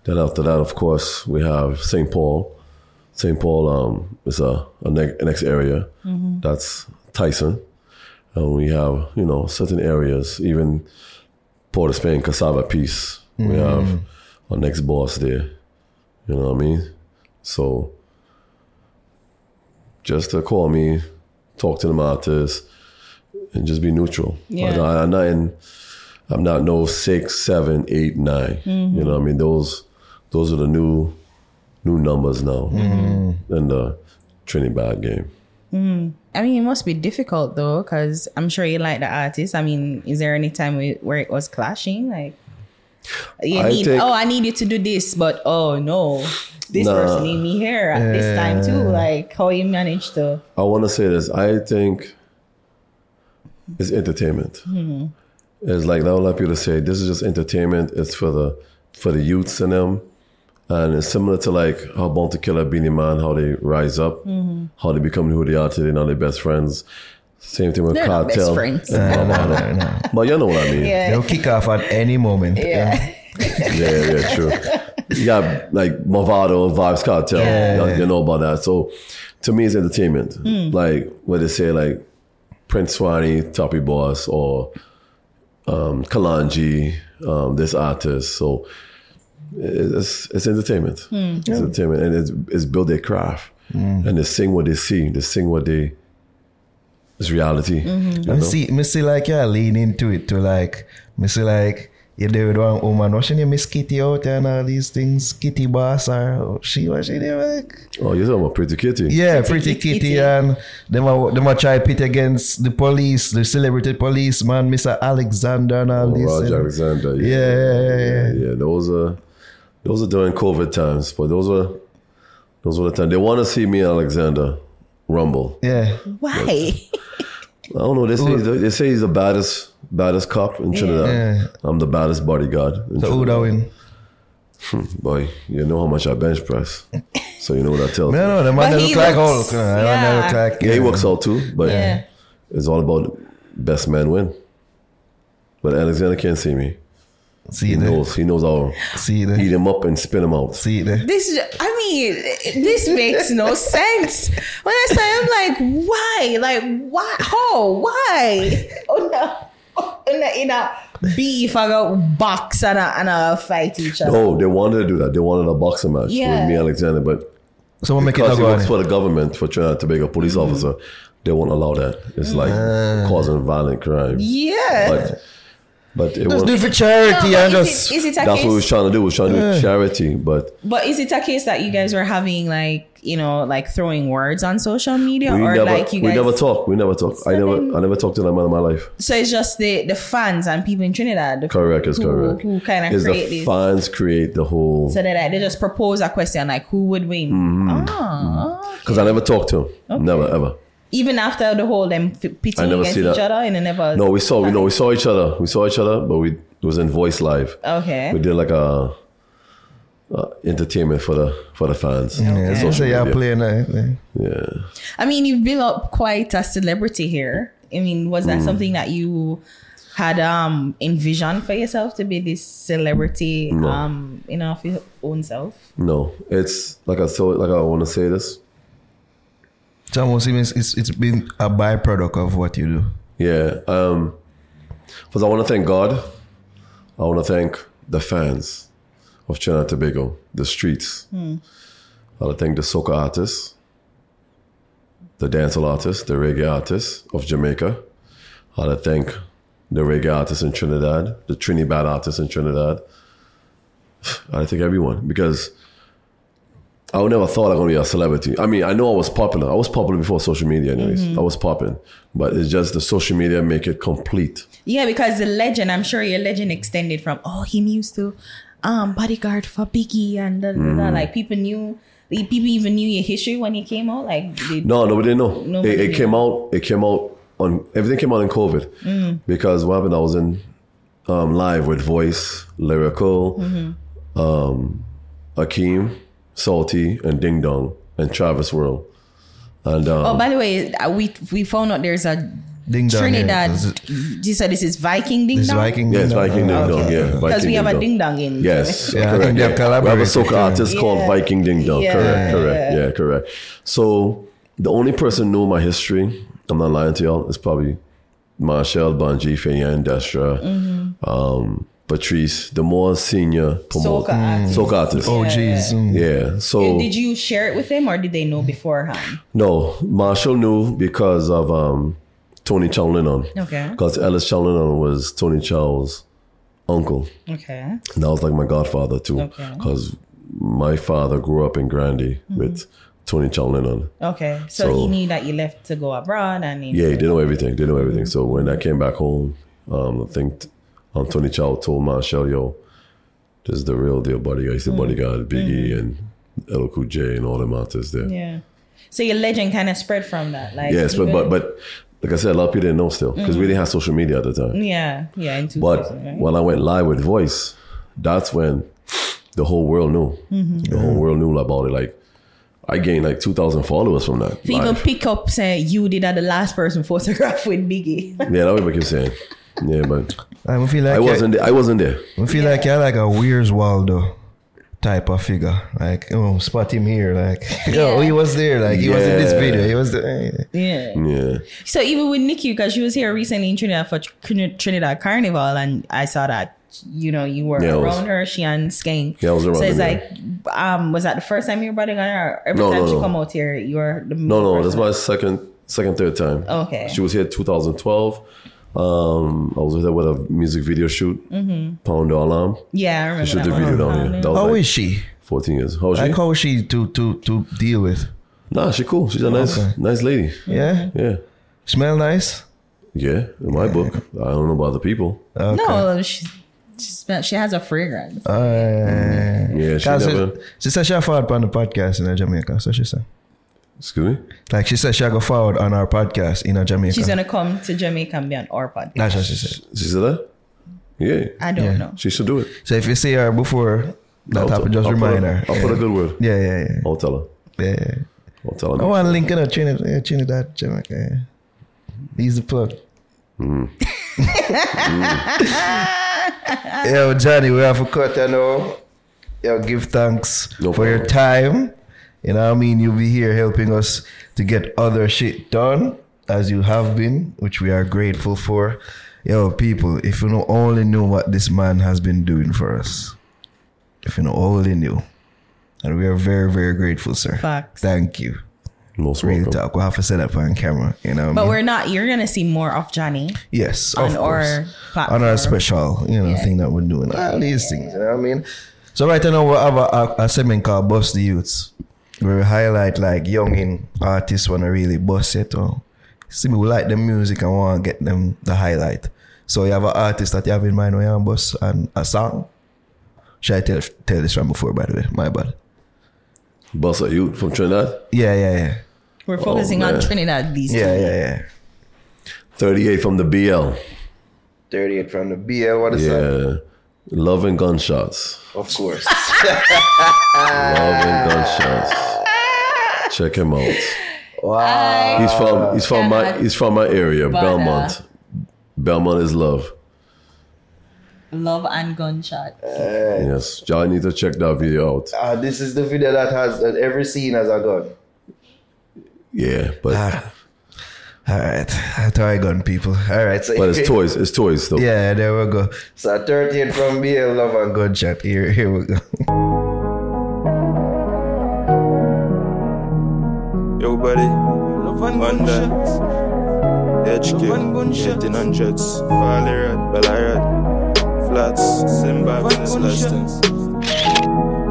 Then after that, of course, we have St. Paul. St. Paul um, is a, a ne- next area. That's Tyson. And we have, you know, certain areas, even Port of Spain, Cassava Peace. We have our next boss there. You know what I mean? So just to call me, talk to the artists, and just be neutral.
Yeah.
I, am not in, I'm not no six, seven, eight, nine. Mm-hmm. You know what I mean? Those those are the new new numbers now mm-hmm. in the Trinidad game. Mm-hmm.
I mean, it must be difficult though, because I'm sure you like the artist. I mean, is there any time we- where it was clashing? Like, you
I
need,
think-
oh, I need you to do this, but oh no, this
Nah.
person need me here at this time too. Like, how you manage to?
I want to say this. I think it's entertainment. It's like a lot of people say this is just entertainment. It's for the for the youths and them, And it's similar to like how Bounty Killer, Beenie Man, how they rise up,
Mm-hmm.
how they become who they are today, now they're best friends. Same thing with
They're not best
Kartel.
friends.
and Bob Marley. But you know what I mean.
Yeah.
They'll kick off at any moment.
Yeah.
yeah, yeah, true. Yeah, like Mavado, Vybz Kartel.
Yeah.
You, you know about that. So to me, it's entertainment.
Hmm.
Like where they say like Prince Swanny, Toppy Boss, or um, Kalanji, um, this artist. So it's it's entertainment.
Hmm.
It's entertainment, and it's it's build their craft, and they sing what they see. They sing what they. It's reality.
Mm-hmm.
you
I
know?
see, me see like you lean into it to like, me see like you there with one woman, what's your name, Miss Kitty out there and all these things, Kitty Boss or she, was she name like?
Oh, you're talking about Pretty Kitty.
Yeah, Pretty
Kitty.
Kitty, and them a, them a try pit against the police, the celebrity policeman, Mr. Alexander and all
Oh,
this.
Roger Alexander.
Yeah, yeah, yeah, yeah.
yeah. Those are those are during COVID times, but those were those were the time they want to see me and Alexander rumble.
Yeah.
Why?
I don't know. They say they say he's the baddest baddest cop in Trinidad.
Yeah.
I'm the baddest bodyguard. In
So who
Trinidad.
that win?
Boy, you know how much I bench press, so you know what I tell.
No, no, the man
But
that
he
look like
looks-
Hulk. uh, man
yeah.
that look like,
Yeah, he works out too, but
Yeah.
it's all about best man win. But Alexander can't see me.
See
He
the,
knows. He knows how
see
eat
the,
him up and spit him out.
see the.
This, I mean, this makes no sense. When I say, I'm like, why? Like, why? How? Why? Oh no. In a, in a beef, I go box and a, and a fight each other.
No, they wanted to do that. They wanted a boxing match
Yeah.
with me Alexander, but
Someone make it
because
not
he works for the government for Trinidad and Tobago police
Mm-hmm.
officer, they won't allow that. It's like causing violent crime.
Yeah.
But but it
Just
won't,
do for charity
but
and
is,
just.
it, is it a
that's what we was trying to do. We was trying to do charity, but
But is it a case that you guys were having like you know like throwing words on social media
we
or
never
like you guys?
we never talk. We never talk. I never I never talked to them in my life.
So it's just the the fans and people in Trinidad.
Correct is
who,
correct.
Who kind of
Is
create
the
this?
fans create the whole
so that they just propose a question like who would win?
Mm-hmm.
Ah,
because I never talked to him. Never ever.
Even after the whole them f-
I
pitting against each
that.
other and they never.
No, we saw we know we saw each other. We saw each other, but we it was in voice live.
Okay.
We did like a, uh entertainment for the for the fans.
Yeah, so say you're playing. Uh,
Yeah.
I mean, you've built up quite a celebrity here. I mean, was
Mm.
that something that you had um envisioned for yourself to be this celebrity
No.
um you know of your own self?
No, it's like I told, like I want to say this.
It's almost even it's, it's been a byproduct of what you do.
Yeah. Um, first, I want to thank God. I want to thank the fans of Trinidad and Tobago, the streets. I want to thank the soca artists, the dancehall artists, the reggae artists of Jamaica. I want to thank the reggae artists in Trinidad, the Trinidad artists in Trinidad. I thank everyone because I never thought I'm going to be a celebrity. I mean, I know I was popular. I was popular before social media, anyways. I was popping, but it's just the social media make it complete.
Yeah, because the legend, I'm sure your legend extended from oh him used to um bodyguard for Biggie and da, da, da.
Mm.
like people knew people even knew your history when you came out. Like they,
No, nobody didn't know.
Nobody
it, it came out. It came out on everything came out in COVID
Mm.
because what happened? I was in um, live with Voice, Lyrikal,
Mm-hmm.
um, Akeem, Salty, and Ding Dong, and Travis World. And um,
Oh, by the way, uh, we we found out there's a
Ding dong.
Trinidad.
Yeah. This
You said this is Viking ding
This
dong.
Viking.
yeah,
Ding Dong.
Viking Ding Dong.
okay.
Yeah,
Because we have a ding dong in.
Yes,
Yeah, I
correct.
think they have
yeah. We have a
collaborated,
soca
yeah.
artist called Viking Ding Dong.
Yeah.
Correct, correct. Yeah, correct. So the only person know my history, I'm not lying to y'all, is probably Machel, Bunji, Fay-Ann, Destra,
Mm-hmm.
um, Patrice, the more senior promoter.
Soca artist.
Soca artist.
Oh, jeez. mm.
Yeah. So
Did you share it with them or did they know beforehand?
no, Machel knew because of um, Tony Chow Lennon.
Okay.
Because Ellis Chow Lennon was Tony Chow's uncle.
Okay.
And that was like my godfather too.
Okay. Mm-hmm.
Because my father grew up in Grande with Tony Chow Lennon.
Okay. So,
So-
he knew that you left to go abroad and he
Yeah, they know everything. They know everything. So when I came back home, um, I think um, Tony Chow told Machel, yo, this is the real deal bodyguard. He's the bodyguard, Biggie and LL Cool J and all them artists there.
Mm-hmm. Yeah. So your legend kind of spread from that. Like
Yes, but, but but like I said, a lot of people didn't know still because we didn't have social media at the time.
Yeah. Yeah. In 2000,
But
right?
when I went live with Voice, that's when the whole world knew. The whole world knew about it. Like I gained like two thousand followers from that.
Even pick up, say you did that the last person photograph with Biggie.
yeah, that would make you saying. Yeah, but
I feel like
I wasn't. There. I wasn't there.
I feel like you're like a Where's Waldo type of figure. Like, oh, spot him here. Like, oh, he was there. Like, he was in this video. He was there.
Yeah.
Yeah.
So even with Nicki, because she was here recently in Trinidad for Trinidad Carnival, and I saw that you know you were
Yeah, I was-
around her, she and Skeng.
Yeah, I was around
So it's
them,
like, um, was that the first time you were budding on her? Every
No,
time
no,
she
no.
come out here, you were the
No, no, that's my second, second, third time.
Okay.
She was here 2012. Um, I was with her with a music video shoot. Pound Alarm.
Yeah, I remember
She shoot
that
the video down here. That was
How
like
is she?
14 years. How is she?
Like, how is she to to to deal with?
nah, she cool. She's a nice,
Okay.
nice lady.
Yeah,
Yeah.
smell nice.
Yeah, in my book. I don't know about the people.
Okay.
No, she, she smell- she has a fragrance.
Uh,
Yeah, she
Cause
never.
she, she said she had forward on the podcast in Jamaica. So she said,
Excuse me.
like she said she had go forward on our podcast in Jamaica.
She's gonna come to Jamaica and be on our podcast.
That's what she said.
She said that. Yeah,
I don't
Yeah.
know.
she should do it.
So if you see her before that
I'll
happened,
t-
just
I'll
remind
a-
her.
I'll
yeah.
put a good word.
Yeah, yeah, yeah.
I'll tell her.
yeah, yeah.
I'll tell her.
I want to link in a Trinidad, yeah, Trinidad, Jamaica. Yeah. He's the plug. Hmm. Yo, Johnny, we have a cut you know. Yo, give thanks
No
for your time. You know what I mean? You'll be here helping us to get other shit done as you have been, which we are grateful for. Yo, people, if you know only knew what this man has been doing for us. If you know only knew. And we are very, very grateful, sir.
Facts.
Thank you.
Most
Real
welcome.
talk. We'll have to set up on camera. You know what I
But
mean?
we're not. You're gonna see more of Johnny
Yes,
on
of
our
course.
platform.
On our special, you know,
Yeah.
thing that we're doing. All these things, you know what I mean? So right now we have a, a, a segment called Buss Di Utes. Where we highlight like young in artists wanna really bust it or see me we like the music and wanna get them the highlight. So you have an artist that you have in mind when you want to bust and a song. Should I tell tell this from before by the way? My bad.
Boss, are you from Trinidad?
Yeah, yeah, yeah.
We're focusing oh,
on.
Trinidad these
Yeah,
days.
yeah, yeah. yeah.
38 from the BL.
38 from the BL, what is that?
Yeah. Love and gunshots.
Of course.
Love and gunshots. Check him out.
wow.
He's from he's from my he's from my area,
bother.
Belmont. Belmont is love.
Love and gunshot.
Yes. Y'all need to check that video out.
Uh, this is the video that has that every scene has a gun.
Yeah, but
Ah. All right, try gun people. All right, so
but it's toys. It's toys though.
Yeah, there we go. So 13 from BL Love and Gunshot. Here, here we go.
Yo, buddy. Wonder. HQ. 1800s. Valerad. Bellarad. Flats. Zimbabwe. Lessons.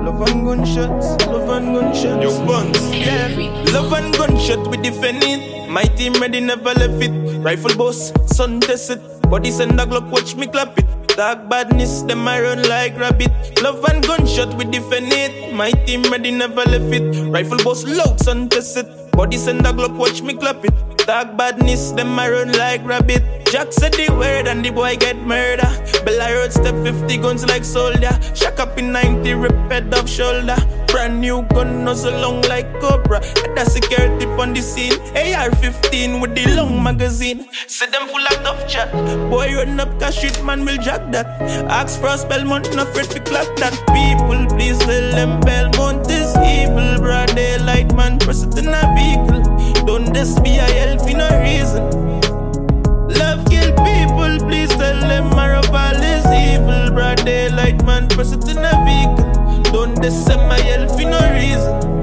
Love and gunshots. Love and gunshots. Yo, buns. Yeah. Love and gunshot. We defend it. My team ready, never left it. Rifle boss. Sun test it. Body send a Glock, watch me clap it. Dark badness, them I run like rabbit. Love and gunshot, we defend it. My team ready, never left it. Rifle boss loud, sun test it. Body send a Glock, watch me clap it. Dark badness, them I run like rabbit. Jack said the word and the boy get murder. Bella road step 50 guns like soldier. Shack up in 90, rip head off shoulder. Brand new gun, nozzle long like Cobra. Head a security on the scene. AR-15 with the long magazine. See them full of tough chat. Boy run up cash street, man will jack that. Ask for a spell, man, no afraid to clap that. People, please tell them Belmont is evil. Broad daylight, man, press it in a vehicle. Don't this be a hell for no reason. People, please tell them Maraval is evil. Broad daylight, man, press it in a vehicle. Don't this my hell for no reason.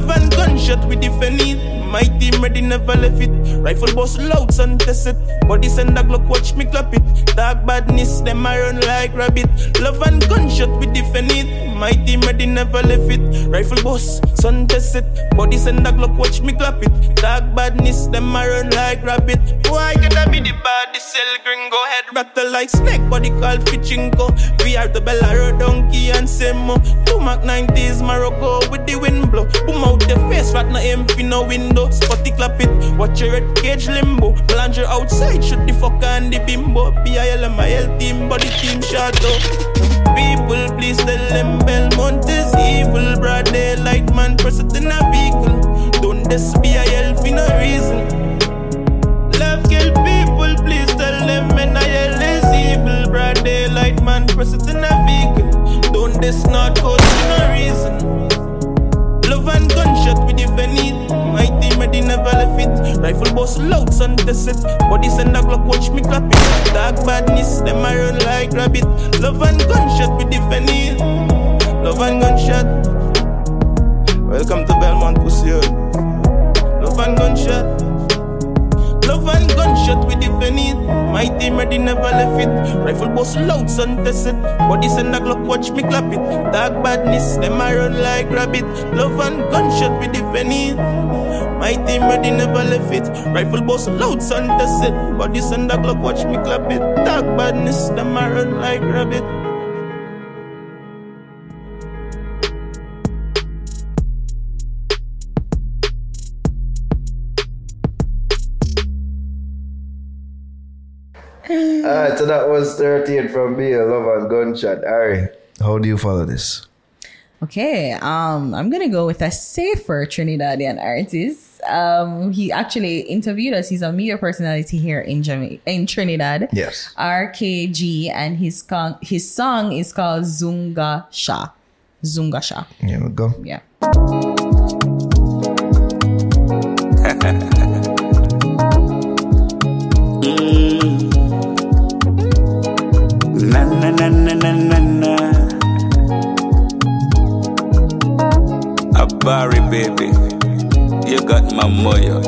Love and gunshot, we defend it. My team ready, never left it. Rifle boss loud, sun test it. Body send a Glock, watch me clap it. Dark badness, them I run like rabbit. Love and gunshot, we defend it. My team ready, never left it. Rifle boss, sun test it. Body send a Glock, watch me clap it. Dark badness, them I run like rabbit. Why can I be the baddest? Cell gringo head rattle like snake, body call Fichinko. VR the Bella Road, Donkey and Semo. Two Mac 90s, Morocco with the wind blow. Boom out the face, rat no aim no window. Spotty clap it, watch your red cage limbo. Belanger outside, shoot the fucker and the bimbo. BIL and my L team, body team up. people, please tell them Belmont is evil. Broad daylight, man, press it in a vehicle. Don't this hell for no reason. Love kill people, please tell them hell is evil. Broad daylight, man, press it in a vehicle. Don't this not with. My team ready never left it. Rifle boss loud, sun test it. Body send a clock, watch me clap it. Dark badness, them I run like rabbit. Love and gunshot with if any. Love and gunshot. Welcome to Belmont, pussy. Love and gunshot. Love and gunshot with the need. My team ready never left it. Rifle boss loud, sun test it. Body send a clock, watch me clap it. Dark badness, them I run like rabbit. Love and gunshot with the need. My team ready never left it. Rifle boss loud, sun test it. Body send a clock, watch me clap it. Dark badness, them I run like rabbit.
Alright, so that was 13 from me, a Love and Gunshot. Ari, how do you follow this?
Okay, um, I'm gonna go with a safer Trinidadian artist. Um, he actually interviewed us. He's a media personality here in Jamaica, in Trinidad.
Yes.
RKG, and his con- his song is called Zungusha. Zunga Sha.
Here we go.
Yeah.
Na na na na na. Abari baby, you got my moyo.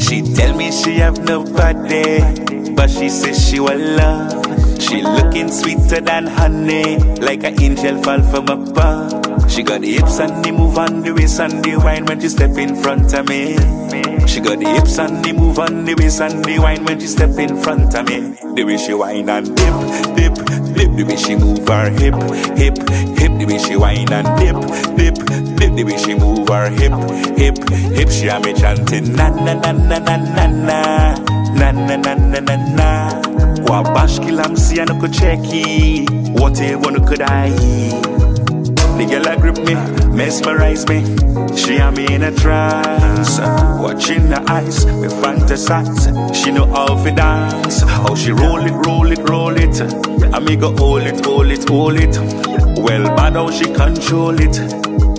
she tell me she have nobody, but she says she will love. She looking sweeter than honey, like an angel fall from above. She got the hips and the move and the waist and the wine when she step in front of me. She got the hips and the move and the waist and the wine when she step in front of me. The way she whine and dip, dip, dip. The way she move her hip, hip, hip. The way she whine and dip, dip, dip. The way she move her hip, hip, hip. She a me chanting na na na na na na na na na na na na na. Kwa bashkila msi anuko cheki, wote wanuko dai. The girl a grip me, mesmerize me. She and me in a trance. Watching her eyes, we fantasize. She know how to dance. How she roll it, roll it, roll it. I me go hold it, hold it, hold it. Well, bad how she control it.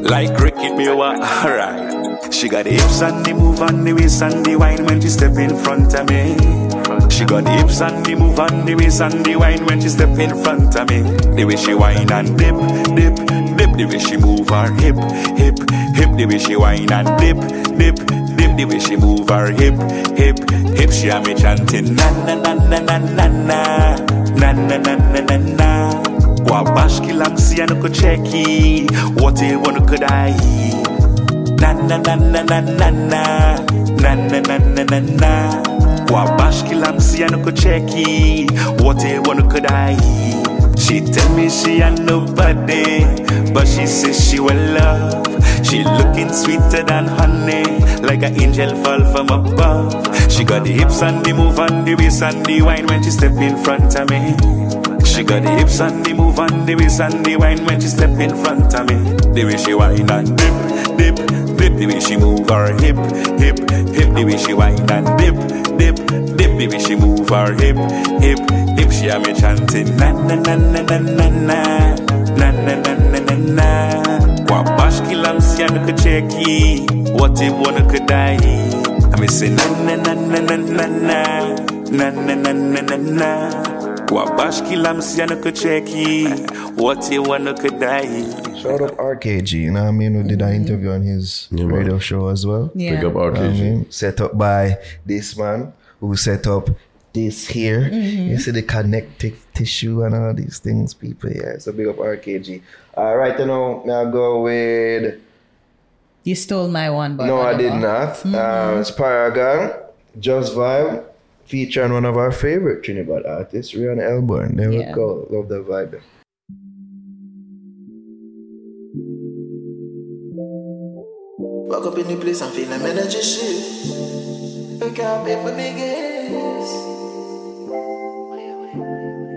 Like cricket, me alright. She got the hips and the move and the waist and the wine when she step in front of me. She got the hips and the move and the waist and the wine when she step in front of me. The way she whine and dip, dip, dip. The way she move her hip, hip, hip. The way she whine and dip, dip, dip. The way she move her hip, hip, hip. She a me chanting na na na na na na na na na na na na na. Kwa bashkila msi anuko cheki, wote wanuko dai. Na na na na na na na na na na na na na. Kwa bashkila msi anuko cheki, wote wanuko dai. She tell me she ain't nobody, but she says she will love. She looking sweeter than honey, like an angel fall from above. She got the hips and the move and the waist and the wine when she step in front of me. She got the hips and the move and the waist and the wine when she step in front of me. The way she whine and dip, dip, dip. The way she move her hip, hip, hip. The way she whine and dip, dip, dip. The way she move her hip, hip, hip. She am a me chanting na na na na na na na na na na na na na. Kwa bashkila msiano kucheki, wote wana kudai. I say na na na na na na na na na na na na na. Kwa bashkila msiano kucheki, wote wana kudai.
Shout out RKG, you know what I mean? We did an mm-hmm. interview on his
Yeah, man.
radio show as well.
Yeah.
Big up
You know I
RKG.
mean? Set up by this man who set up this here. Mm-hmm. You see the connective tissue and all these things, people. Yeah, so big up RKG. All right, you know, now go with.
You stole my one, but
no, I did
whatever.
not. Mm-hmm. Uh, it's Paragon, Just Vibe, featuring one of our favorite Trinidad artists, Rheon Elbourne. There
Yeah.
we go. Love the vibe.
Up in the place and feel them energy shift. You can't pay for me.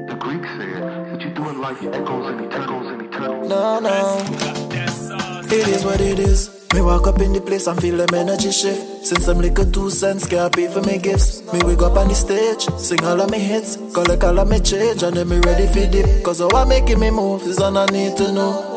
The Greeks said that you
do in life echoes and echoes and eternal.
No, no. It is what it is. Me walk up in the place and feel them energy shift. Since I'm little two cents, can't pay for me gifts. Me wake up on the stage, sing all of me hits, collect all of me change, and then me ready for dip. Cause how I'm making me move is all I need to know.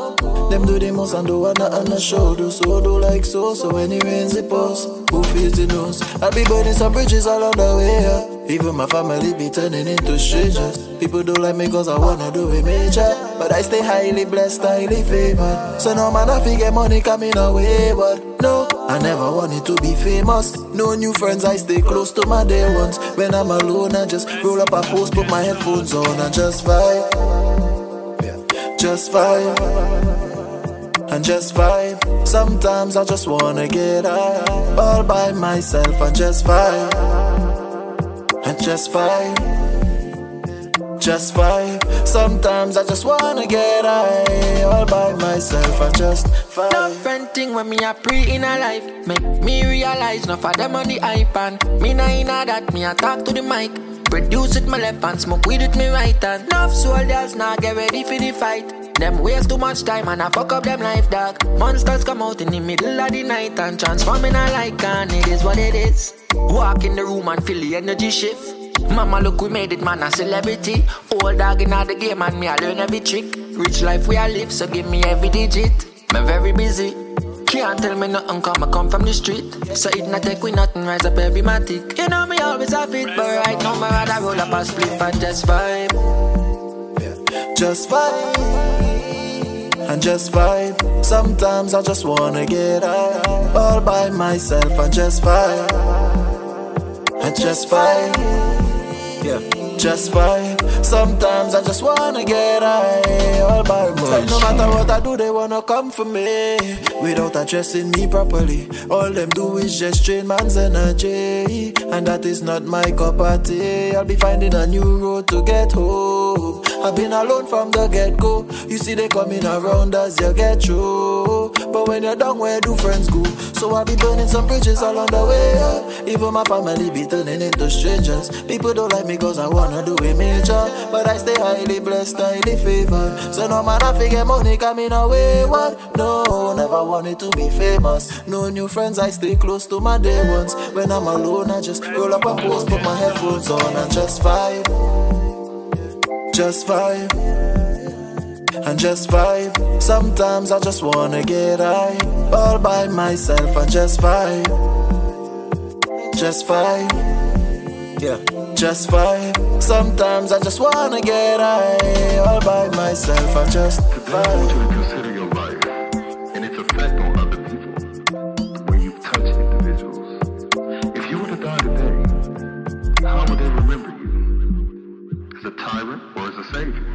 Them do the most and do what not on the show. Do so, do like so. So when it rains, it pours. Who feels the nose? I be burning some bridges all on the way. Yeah. Even my family be turning into strangers. People don't like me cause I wanna do it major. But I stay highly blessed, highly favored. So no man, I get money coming away. But no, I never wanted to be famous. No new friends, I stay close to my dear ones. When I'm alone, I just roll up a post, put my headphones on, and just vibe. Just vibe and just vibe. Sometimes I just wanna get high, all by myself and just vibe, and just vibe, just vibe. Sometimes I just wanna get high, all by myself and just vibe.
Different thing when me a pre in a life Make me realize enough of them on the And me nah inna that, me a talk to the mic Produce with my left hand, smoke weed with me right hand. Enough soldiers now get ready for the fight. Them waste too much time and I fuck up them life dog. Monsters come out in the middle of the night And transform in a and it is what it is. Walk in the room and feel the energy shift. Mama look we made it man a celebrity. Old dog in the game and me I learn every trick. Rich life we a live so give me every digit. Me very busy can't tell me nothing come I come from the street. So it not take we nothing rise up every matic. You know me always have it But right now me rather roll up a split and just vibe.
Just vibe. And just vibe. Sometimes I just wanna get high, all by myself and just vibe. And just vibe. Yeah, just vibe. Sometimes I just wanna get high, all by myself. No matter what I do, they wanna come for me without addressing me properly. All them do is just drain man's energy, and that is not my cup of tea. I'll be finding a new road to get home. I've been alone from the get go. You see, they coming around as you get through. But when you're done, where do friends go? So I be burning some bridges along the way. yeah. Even my family be turning into strangers. People don't like me cause I wanna do it major. But I stay highly blessed, highly favored. So no man, I figure money coming away. What? No, never wanted to be famous. No new friends, I stay close to my day ones. When I'm alone, I just roll up a post, put my headphones on, and just vibe just vibe. And just vibe. Sometimes I just wanna get high, all by myself and just vibe, just vibe, yeah, just vibe. Sometimes I just wanna get high, all by myself and just
I want you
vibe.
Savior?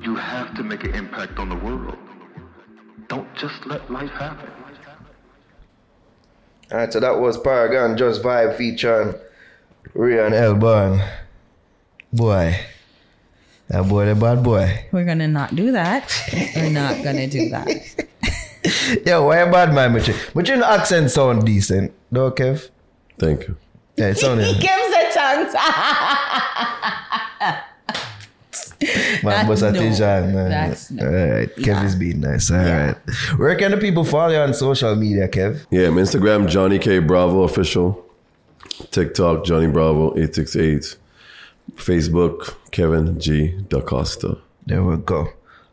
You have to make an impact on the world. Don't just let life happen.
Alright, so that was Paragon Just Vibe featuring Rheon Elbourne. Boy. That boy, the bad boy.
We're gonna not do that. We're not gonna do that.
Yo, why a bad man, but you, but your accent sound decent, though, Kev?
Thank you.
Yeah, it
he gives the tongue.
Man,
That-
bust a
no, that's no.
All right, Kev is being nice. All right. Where can the people follow you on social media, Kev?
Yeah, my Instagram, Johnny K Bravo official. TikTok, Johnny Bravo 868. Facebook, Kevin G. Da Costa.
There we go.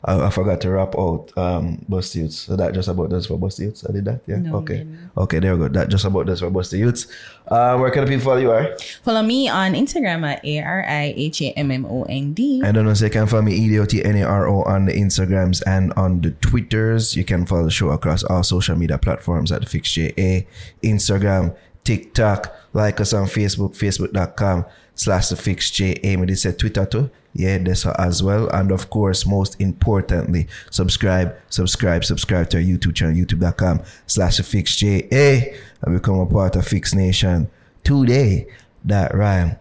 I, I forgot to wrap out um, Bust Youths. So that just about does for Bust Youths. I did that, yeah?
No,
okay. Okay, there we go. That just about does for Bust Youths. Um, where can the people follow you, are?
Follow me on Instagram at A R I H A M M O N D.
I don't know, so you can follow me E E-D-O-T-N-A-R-O on the Instagrams and on the Twitters. You can follow the show across all social media platforms at the Fix JA, Instagram, TikTok. Like us on Facebook, facebook.com slash the Fix JA. Me did say Twitter too. Yeah, that's as well. And of course, most importantly, subscribe, subscribe, subscribe to our YouTube channel, youtube.com slash the Fix JA and become a part of Fix Nation today. That rhyme.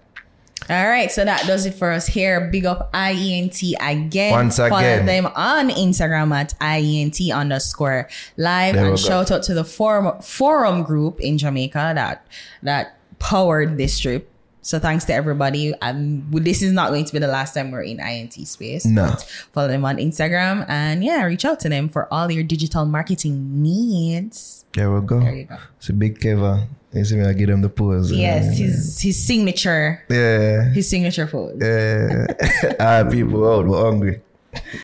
All right, so that does it for us here. Big up IENT again.
Once again.
Follow them on Instagram at IENT underscore live.
There
And shout out to the forum forum group in Jamaica that that powered this trip. So thanks to everybody. Um, this is not going to be the last time we're in INT space.
No.
Follow them on Instagram and yeah, reach out to them for all your digital marketing needs.
There we go.
There you go.
It's a big Keva. You see me, I give him the pose.
Yes, his his signature,
Yeah.
his signature pose.
Yeah. ah, people out, we're hungry.